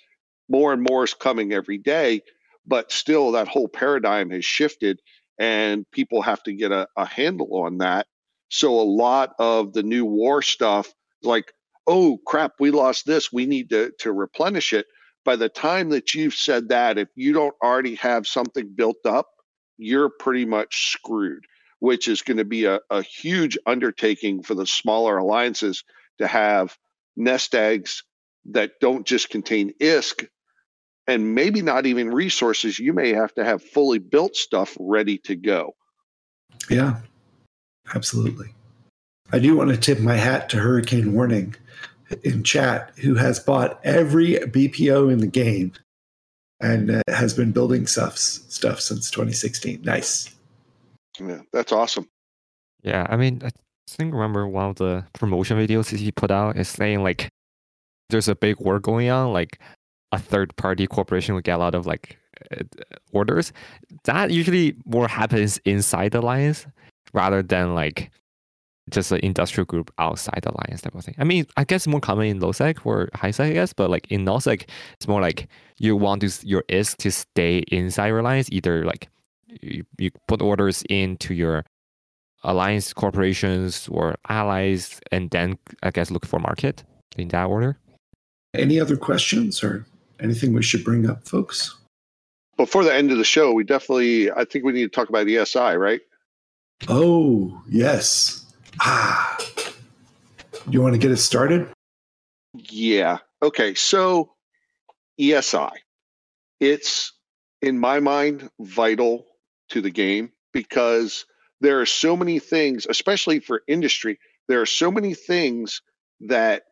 More and more is coming every day, but still that whole paradigm has shifted and people have to get a, a handle on that. So a lot of the new war stuff, like, oh crap, we lost this, we need to, to replenish it. By the time that you've said that, if you don't already have something built up, you're pretty much screwed which is going to be a, a huge undertaking for the smaller alliances to have nest eggs that don't just contain ISK and maybe not even resources. You may have to have fully built stuff ready to go. Yeah, absolutely. I do want to tip my hat to Hurricane Warning in chat, who has bought every BPO in the game and uh, has been building stuff stuff since 2016. Nice. Yeah, that's awesome. Yeah, I mean, I think remember one of the promotion videos he put out is saying like there's a big war going on, like a third party corporation would get a lot of like uh, orders. That usually more happens inside the alliance rather than like just an industrial group outside the alliance type of thing. I mean, I guess more common in low sec or high sec, I guess, but like in null sec, it's more like you want to your ISK to stay inside your alliance, either like you, you put orders into your alliance corporations or allies and then i guess look for market in that order. Any other questions or anything we should bring up folks? Before the end of the show we definitely i think we need to talk about esi right? Oh yes ah You want to get it started? Yeah. Okay. So ESI, it's in my mind vital to the game because there are so many things, especially for industry, there are so many things that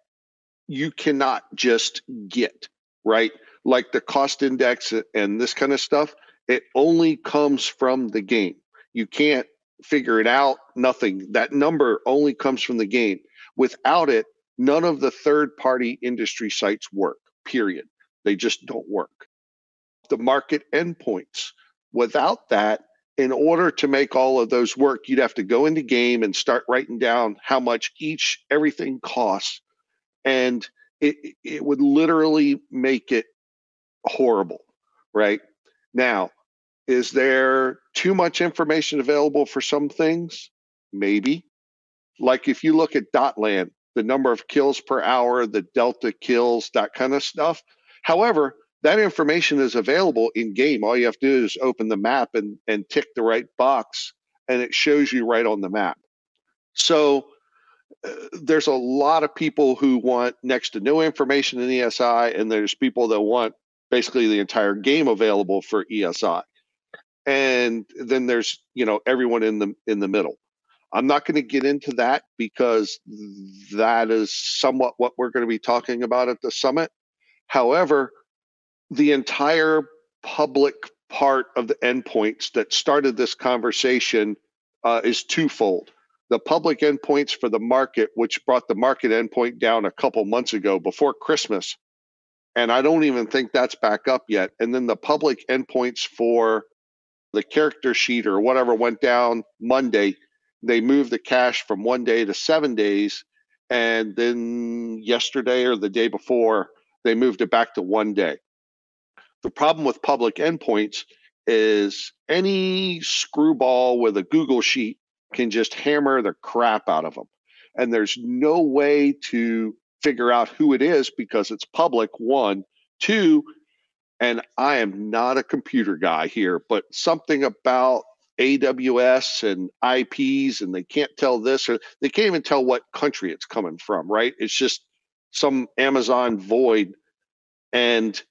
you cannot just get, right? Like the cost index and this kind of stuff, it only comes from the game. You can't figure it out, nothing. That number only comes from the game. Without it, none of the third party industry sites work, period. They just don't work. The market endpoints. Without that, in order to make all of those work, you'd have to go into game and start writing down how much each everything costs. And it, it would literally make it horrible, right? Now, is there too much information available for some things? Maybe. Like if you look at Dotlan, the number of kills per hour, the delta kills, that kind of stuff. However, that information is available in game. All you have to do is open the map and, and tick the right box, and it shows you right on the map. So uh, there's a lot of people who want next to no information in ESI, and there's people that want basically the entire game available for ESI. And then there's you know everyone in the in the middle. I'm not going to get into that because that is somewhat what we're going to be talking about at the summit. However, the entire public part of the endpoints that started this conversation uh, is twofold. The public endpoints for the market, which brought the market endpoint down a couple months ago before Christmas. And I don't even think that's back up yet. And then the public endpoints for the character sheet or whatever went down Monday they moved the cache from one day to seven days. And then yesterday or the day before, they moved it back to one day. The problem with public endpoints is any screwball with a Google sheet can just hammer the crap out of them. And there's no way to figure out who it is because it's public, one. Two, and I am not a computer guy here, but something about AWS and IPs, and they can't tell this or they can't even tell what country it's coming from, right? It's just some Amazon void. And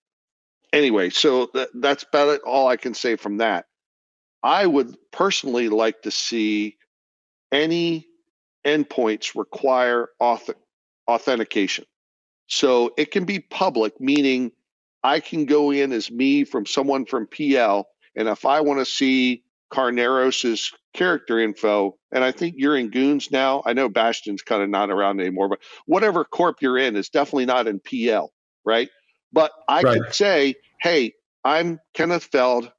anyway, so th- that's about all I can say from that. I would personally like to see any endpoints require auth- authentication. So it can be public, meaning I can go in as me from someone from PL. And if I want to see Carneros's character info, and I think you're in Goons now. I know Bastion's kind of not around anymore, but whatever corp you're in is definitely not in PL, right? But I right. could say, hey, I'm Kenneth Feld.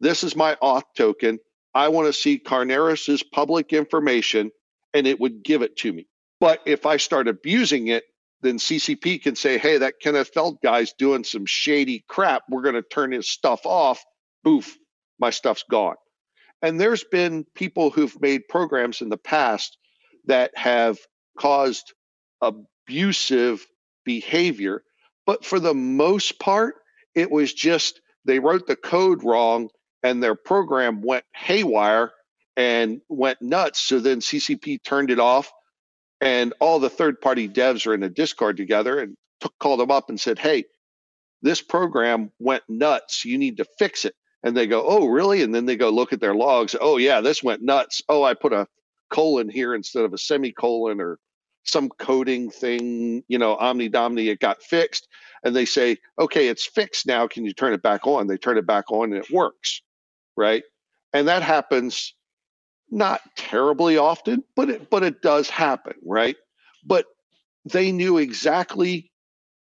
This is my auth token. I want to see Carneros's public information, and it would give it to me. But if I start abusing it, then CCP can say, hey, that Kenneth Feld guy's doing some shady crap. We're going to turn his stuff off. Boof, my stuff's gone. And there's been people who've made programs in the past that have caused abusive behavior. But for the most part, it was just they wrote the code wrong and their program went haywire and went nuts. So then CCP turned it off, and all the third party devs are in a Discord together and took, called them up and said, Hey, this program went nuts. You need to fix it and they go, "Oh, really?" And then they go look at their logs. Oh, yeah, this went nuts. Oh, I put a colon here instead of a semicolon or some coding thing, you know, Omni Domni, it got fixed. And they say, okay, it's fixed now. Can you turn it back on? They turn it back on and it works. Right. And that happens not terribly often, but it but it does happen, right? But they knew exactly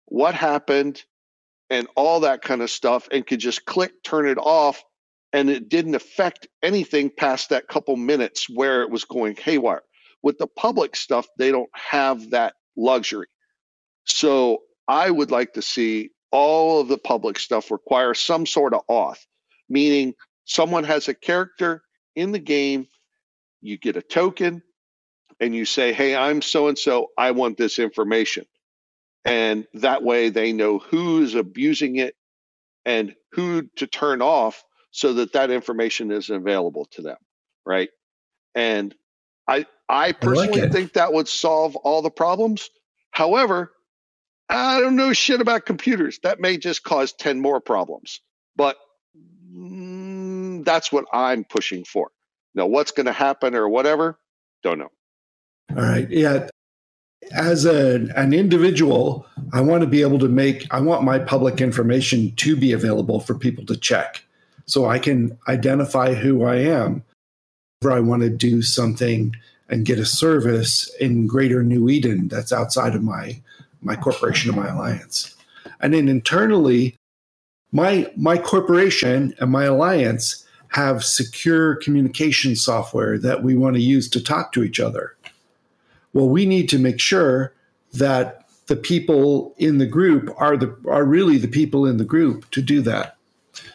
what happened and all that kind of stuff and could just click turn it off and it didn't affect anything past that couple minutes where it was going haywire with the public stuff they don't have that luxury so i would like to see all of the public stuff require some sort of auth meaning someone has a character in the game you get a token and you say hey i'm so and so i want this information and that way they know who's abusing it and who to turn off so that that information is available to them right and i I personally I like think that would solve all the problems. However, I don't know shit about computers. That may just cause 10 more problems. But mm, that's what I'm pushing for. Now, what's going to happen or whatever, don't know. All right. Yeah. As a, an individual, I want to be able to make, I want my public information to be available for people to check so I can identify who I am. If I want to do something and get a service in greater New Eden that's outside of my, my corporation or my alliance. And then internally, my, my corporation and my alliance have secure communication software that we want to use to talk to each other. Well, we need to make sure that the people in the group are the are really the people in the group to do that.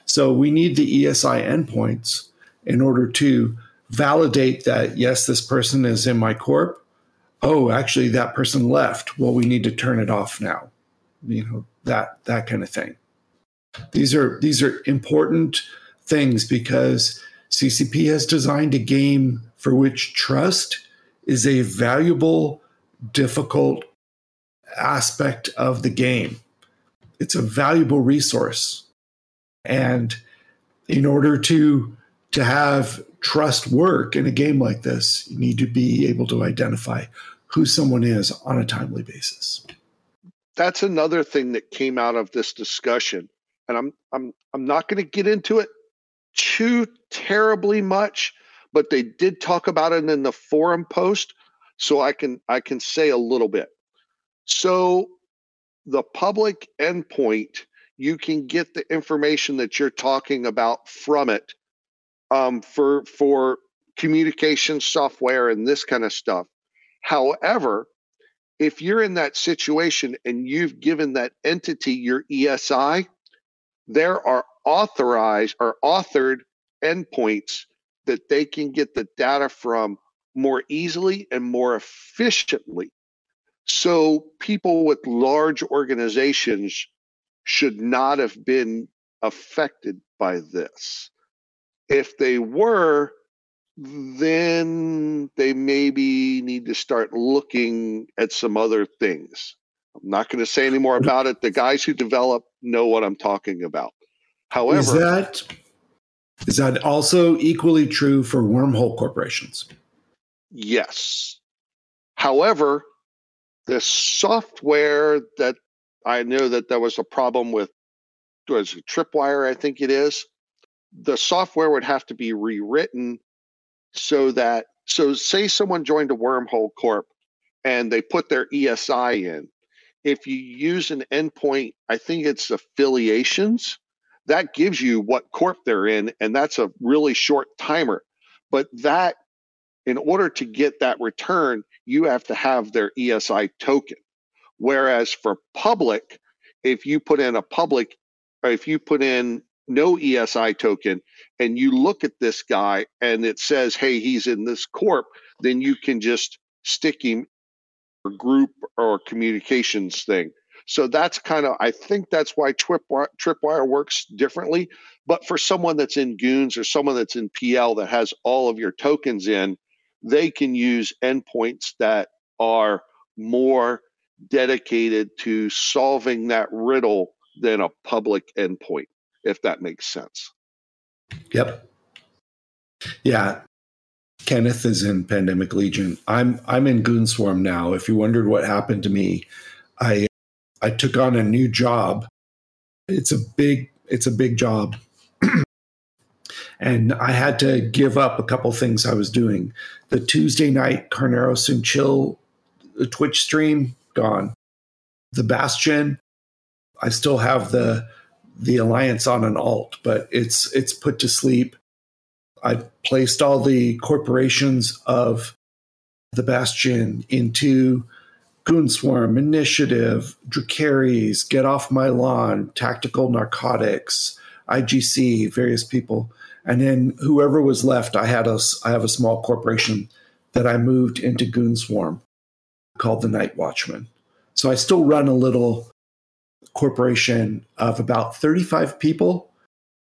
So we need the ESI endpoints in order to validate that yes, this person is in my corp. Oh, actually, that person left. Well, we need to turn it off now. You know that that kind of thing. These are these are important things because CCP has designed a game for which trust is a valuable, difficult aspect of the game. It's a valuable resource. And in order to, to have trust work in a game like this, you need to be able to identify who someone is on a timely basis. That's another thing that came out of this discussion. And I'm I'm I'm not going to get into it too terribly much, but they did talk about it in the forum post, so I can I can say a little bit. So the public endpoint, you can get the information that you're talking about from it um, for for communication software and this kind of stuff. However, if you're in that situation and you've given that entity your ESI, there are authorized or authored endpoints that they can get the data from more easily and more efficiently. So people with large organizations should not have been affected by this. If they were, then they maybe need to start looking at some other things. I'm not going to say any more about it. The guys who develop know what I'm talking about. However, is that is that also equally true for wormhole corporations? Yes. However, the software that I knew that there was a problem with was Tripwire, I think it is. The software would have to be rewritten so that so say someone joined a wormhole corp and they put their ESI in if you use an endpoint, I think it's affiliations, that gives you what corp they're in, and that's a really short timer. But that, in order to get that return, you have to have their ESI token. Whereas for public, if you put in a public, or if you put in no ESI token and you look at this guy and it says, hey, he's in this corp, then you can just stick him or group or communications thing. So that's kind of, I think that's why Tripwire, Tripwire works differently. But for someone that's in Goons or someone that's in PL that has all of your tokens in, they can use endpoints that are more dedicated to solving that riddle than a public endpoint, if that makes sense. Yep. Yeah. Kenneth is in Pandemic Legion. I'm I'm in Goonswarm now. If you wondered what happened to me, I I took on a new job. It's a big it's a big job. and I had to give up a couple things I was doing. The Tuesday night Carneros and Chill uh, Twitch stream gone. The Bastion, I still have the the alliance on an alt, but it's it's put to sleep. I placed all the corporations of the Bastion into Goonswarm, Initiative, Dracarys, Get Off My Lawn, Tactical Narcotics, IGC, various people. And then whoever was left, I had a, I have a small corporation that I moved into Goonswarm called the Night Watchman. So I still run a little corporation of about 35 people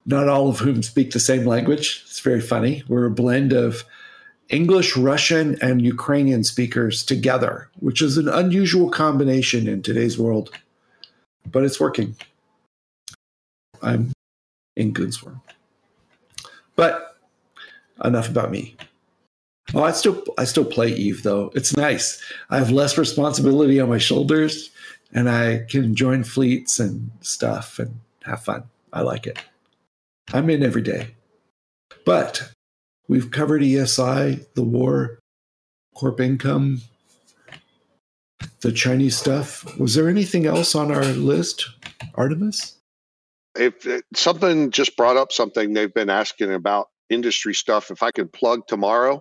not all of whom speak the same language. It's very funny. We're a blend of English, Russian, and Ukrainian speakers together, which is an unusual combination in today's world, but it's working. I'm in good form. But enough about me. Oh, I still I still play Eve though. It's nice. I have less responsibility on my shoulders, and I can join fleets and stuff and have fun. I like it. I'm in every day. But we've covered ESI, the war, corp income, the Chinese stuff. Was there anything else on our list, Artemis? If it, something just brought up something they've been asking about industry stuff, if I could plug tomorrow,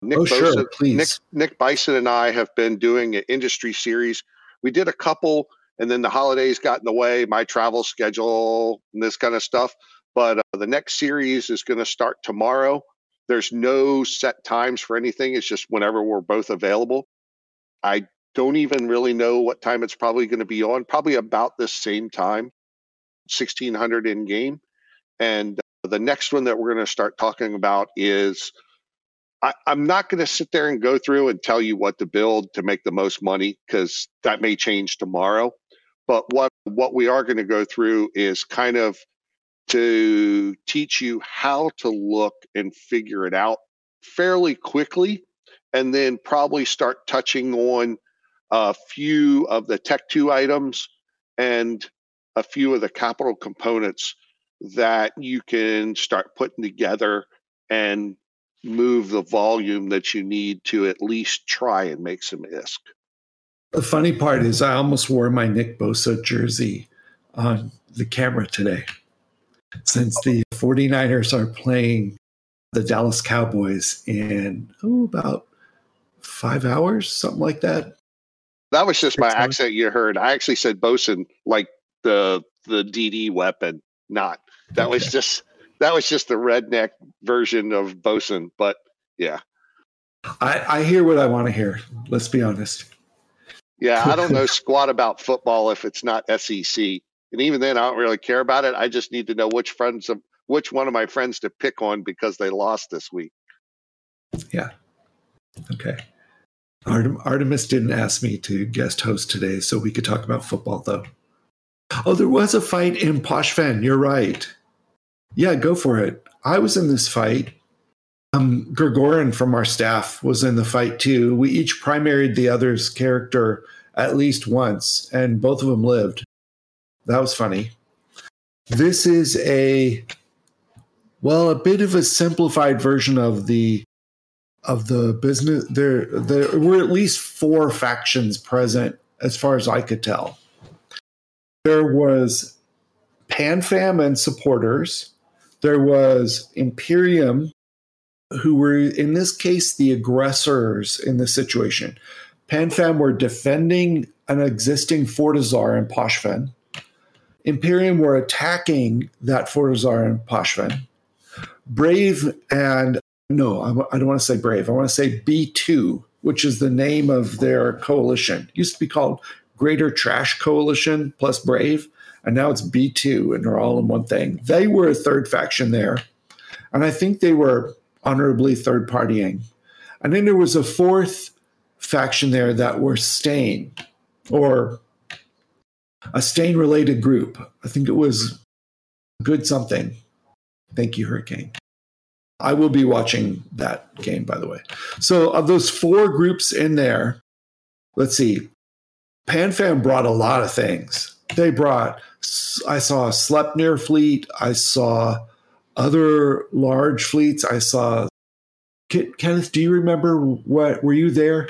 Nick oh, Bosa, sure, please. Nick, Nick Bison and I have been doing an industry series. We did a couple, and then the holidays got in the way, my travel schedule, and this kind of stuff. But uh, the next series is going to start tomorrow. There's no set times for anything. It's just whenever we're both available. I don't even really know what time it's probably going to be on. Probably about this same time, 1600 in game. And the next one that we're going to start talking about is I, am not going to sit there and go through and tell you what to build to make the most money because that may change tomorrow. But what what we are going to go through is kind of to teach you how to look and figure it out fairly quickly, and then probably start touching on a few of the Tech 2 items and a few of the capital components that you can start putting together and move the volume that you need to at least try and make some ISK. The funny part is, I almost wore my Nick Bosa jersey on the camera today since the 49ers are playing the Dallas Cowboys in oh, about five hours, something like that. That was just my accent you heard. I actually said Bosun like the the DD weapon, not that okay. was just that was just the redneck version of Bosun. But yeah, I, I hear what I want to hear. Let's be honest. Yeah, I don't know squat about football if it's not SEC, and even then, I don't really care about it. I just need to know which friends of which one of my friends to pick on because they lost this week. Yeah. Okay. Artem, Artemis didn't ask me to guest host today, so we could talk about football though. Oh, there was a fight in Pochven. You're right. Yeah, go for it. I was in this fight. Um, Gregorin from our staff was in the fight too. We each primaried the other's character at least once, and both of them lived. That was funny. This is a well, a bit of a simplified version of the of the business. There, there were at least four factions present, as far as I could tell. There was PanFam and supporters there was Imperium, who were in this case the aggressors in this situation. PanFam were defending an existing Fortizar in Pochven. Imperium were attacking that Fortizar in Pochven. Brave and no, I don't want to say Brave. I want to say B2, which is the name of their coalition. It used to be called Greater Trash Coalition plus Brave and now it's B2, and they're all in one thing. They were a third faction there, and I think they were honorably third partying. And then there was a fourth faction there that were Stain, or a Stain related group. I think it was Good Something. Thank you, Hurricane. I will be watching that game, by the way. So, of those four groups in there, let's see. PanFam brought a lot of things. They brought I saw a Sleipnir fleet. I saw other large fleets. I saw Kenneth. Do you remember what? Were you there?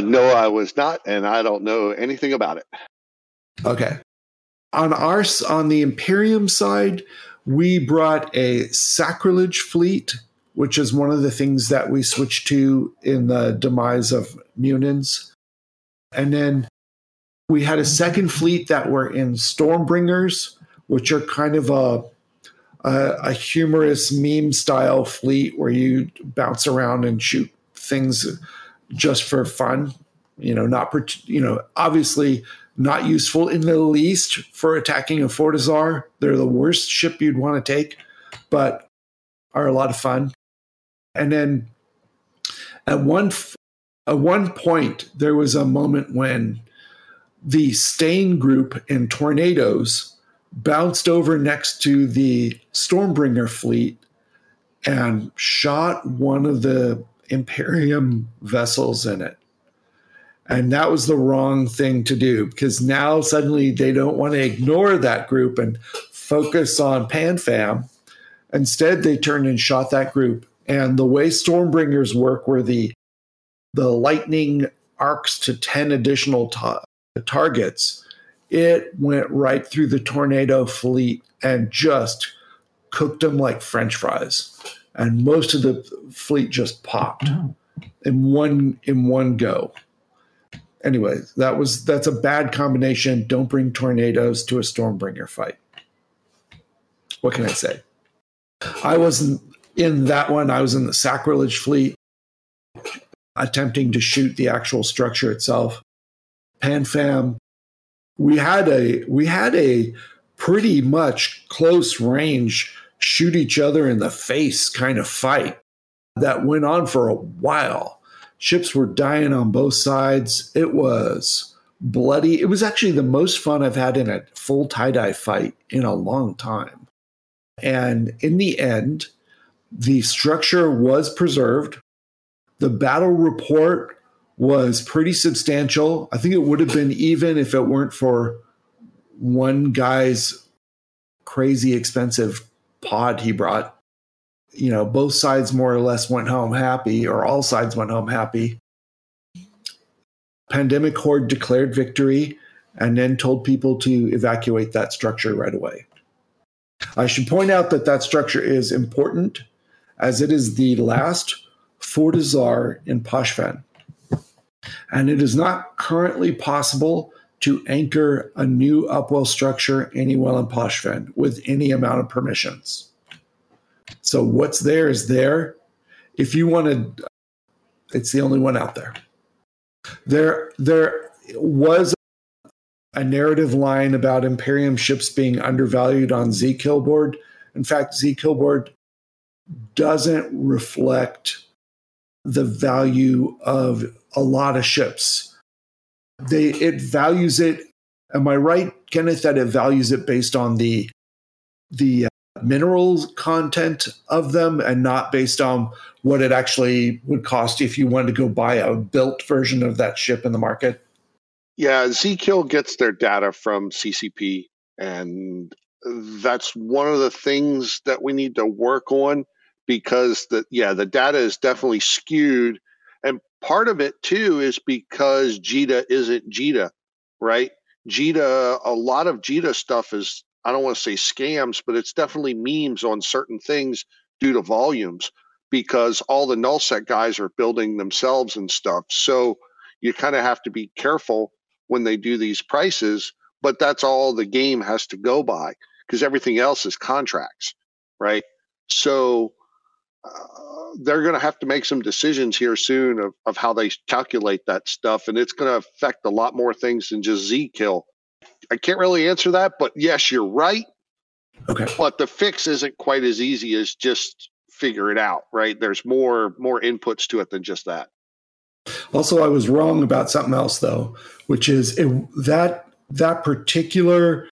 No, I was not, and I don't know anything about it. Okay. On our on the Imperium side, we brought a sacrilege fleet, which is one of the things that we switched to in the demise of Munins. And then we had a second fleet that were in Stormbringers, which are kind of a a, a humorous meme style fleet where you bounce around and shoot things just for fun. You know, not you know, obviously not useful in the least for attacking a Fortizar. They're the worst ship you'd want to take, but are a lot of fun. And then At one at one point, there was a moment when the Stain group in tornadoes bounced over next to the Stormbringer fleet and shot one of the Imperium vessels in it. And that was the wrong thing to do because now suddenly they don't want to ignore that group and focus on PanFam. Instead, they turned and shot that group. And the way Stormbringers work, where the the lightning arcs to 10 additional ta- targets, it went right through the tornado fleet and just cooked them like french fries and most of the fleet just popped oh. in one in one go anyway that was that's a bad combination. Don't bring tornadoes to a stormbringer fight. What can i say? I wasn't in that one. I was in the sacrilege fleet attempting to shoot the actual structure itself. Panfam we had a we had a pretty much close range shoot each other in the face kind of fight that went on for a while. Ships were dying on both sides. It was bloody. It was actually the most fun I've had in a full TiDi fight in a long time. And in the end, the structure was preserved. The battle report was pretty substantial. I think it would have been even if it weren't for one guy's crazy expensive pod he brought. You know, both sides more or less went home happy, or all sides went home happy. Pandemic Horde declared victory and then told people to evacuate that structure right away. I should point out that that structure is important as it is the last Fortizar in Pochven. And it is not currently possible to anchor a new upwell structure anywhere in Pochven with any amount of permissions. So what's there is there. If you want to, it's the only one out there. There, there was a narrative line about Imperium ships being undervalued on zKillboard. In fact, zKillboard doesn't reflect the value of a lot of ships. They it values it. Am I right, Kenneth, that it values it based on the the minerals content of them and not based on what it actually would cost if you wanted to go buy a built version of that ship in the market? Yeah, Zkill gets their data from CCP, and that's one of the things that we need to work on because the yeah the data is definitely skewed, and part of it too is because JITA isn't JITA, right? JITA, a lot of JITA stuff is I don't want to say scams, but it's definitely memes on certain things due to volumes because all the nullsec guys are building themselves and stuff. So you kind of have to be careful when they do these prices, but that's all the game has to go by because everything else is contracts, right? So uh, they're going to have to make some decisions here soon of, of how they calculate that stuff. And it's going to affect a lot more things than just Z kill. I can't really answer that, but yes, you're right. Okay. But the fix isn't quite as easy as just figure it out, right? There's more more inputs to it than just that. Also, I was wrong about something else though, which is it, that that particular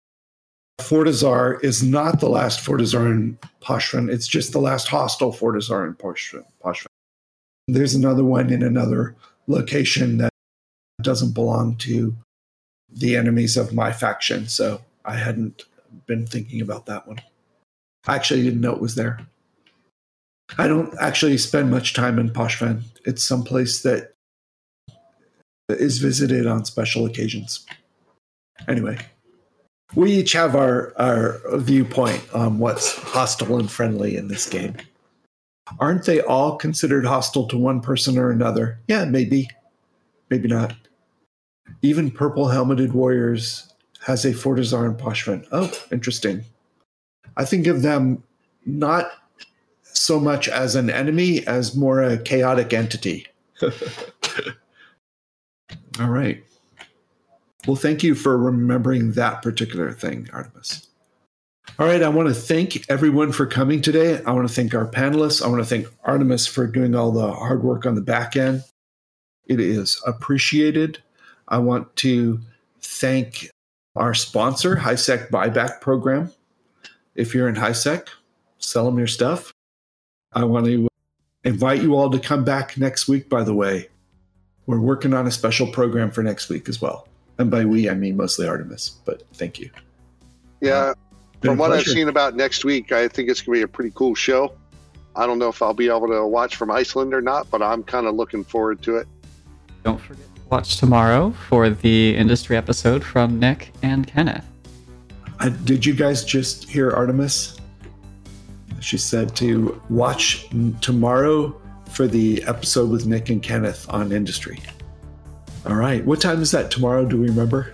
Fortizar is not the last Fortizar in Pochven. It's just the last hostile Fortizar in Pochven. There's another one in another location that doesn't belong to the enemies of my faction. So I hadn't been thinking about that one. I actually didn't know it was there. I don't actually spend much time in Pochven. It's someplace that is visited on special occasions. Anyway, we each have our, our viewpoint on what's hostile and friendly in this game. Aren't they all considered hostile to one person or another? Yeah, maybe. Maybe not. Even Purple Helmeted Warriors has a Fortizar and. Oh, interesting. I think of them not so much as an enemy as more a chaotic entity. All right. Well, thank you for remembering that particular thing, Artemis. All right, I want to thank everyone for coming today. I want to thank our panelists. I want to thank Artemis for doing all the hard work on the back end. It is appreciated. I want to thank our sponsor, HiSec Buyback Program. If you're in HiSec, sell them your stuff. I want to invite you all to come back next week, by the way. We're working on a special program for next week as well. And by we, I mean mostly Artemis, but thank you. Yeah. From what I've seen about next week, I think it's going to be a pretty cool show. I don't know if I'll be able to watch from Iceland or not, but I'm kind of looking forward to it. Don't forget to watch tomorrow for the industry episode from Nick and Kenneth. Uh, did you guys just hear Artemis? She said to watch tomorrow for the episode with Nick and Kenneth on industry. All right. What time is that tomorrow? Do we remember?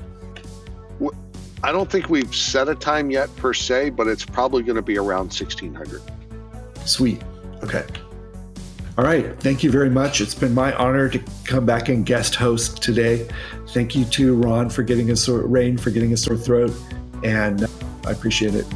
I don't think we've set a time yet per se, but it's probably going to be around 1600. Sweet. Okay. All right. Thank you very much. It's been my honor to come back and guest host today. Thank you to Ron for getting a sore Rain for getting a sore throat, and uh, I appreciate it.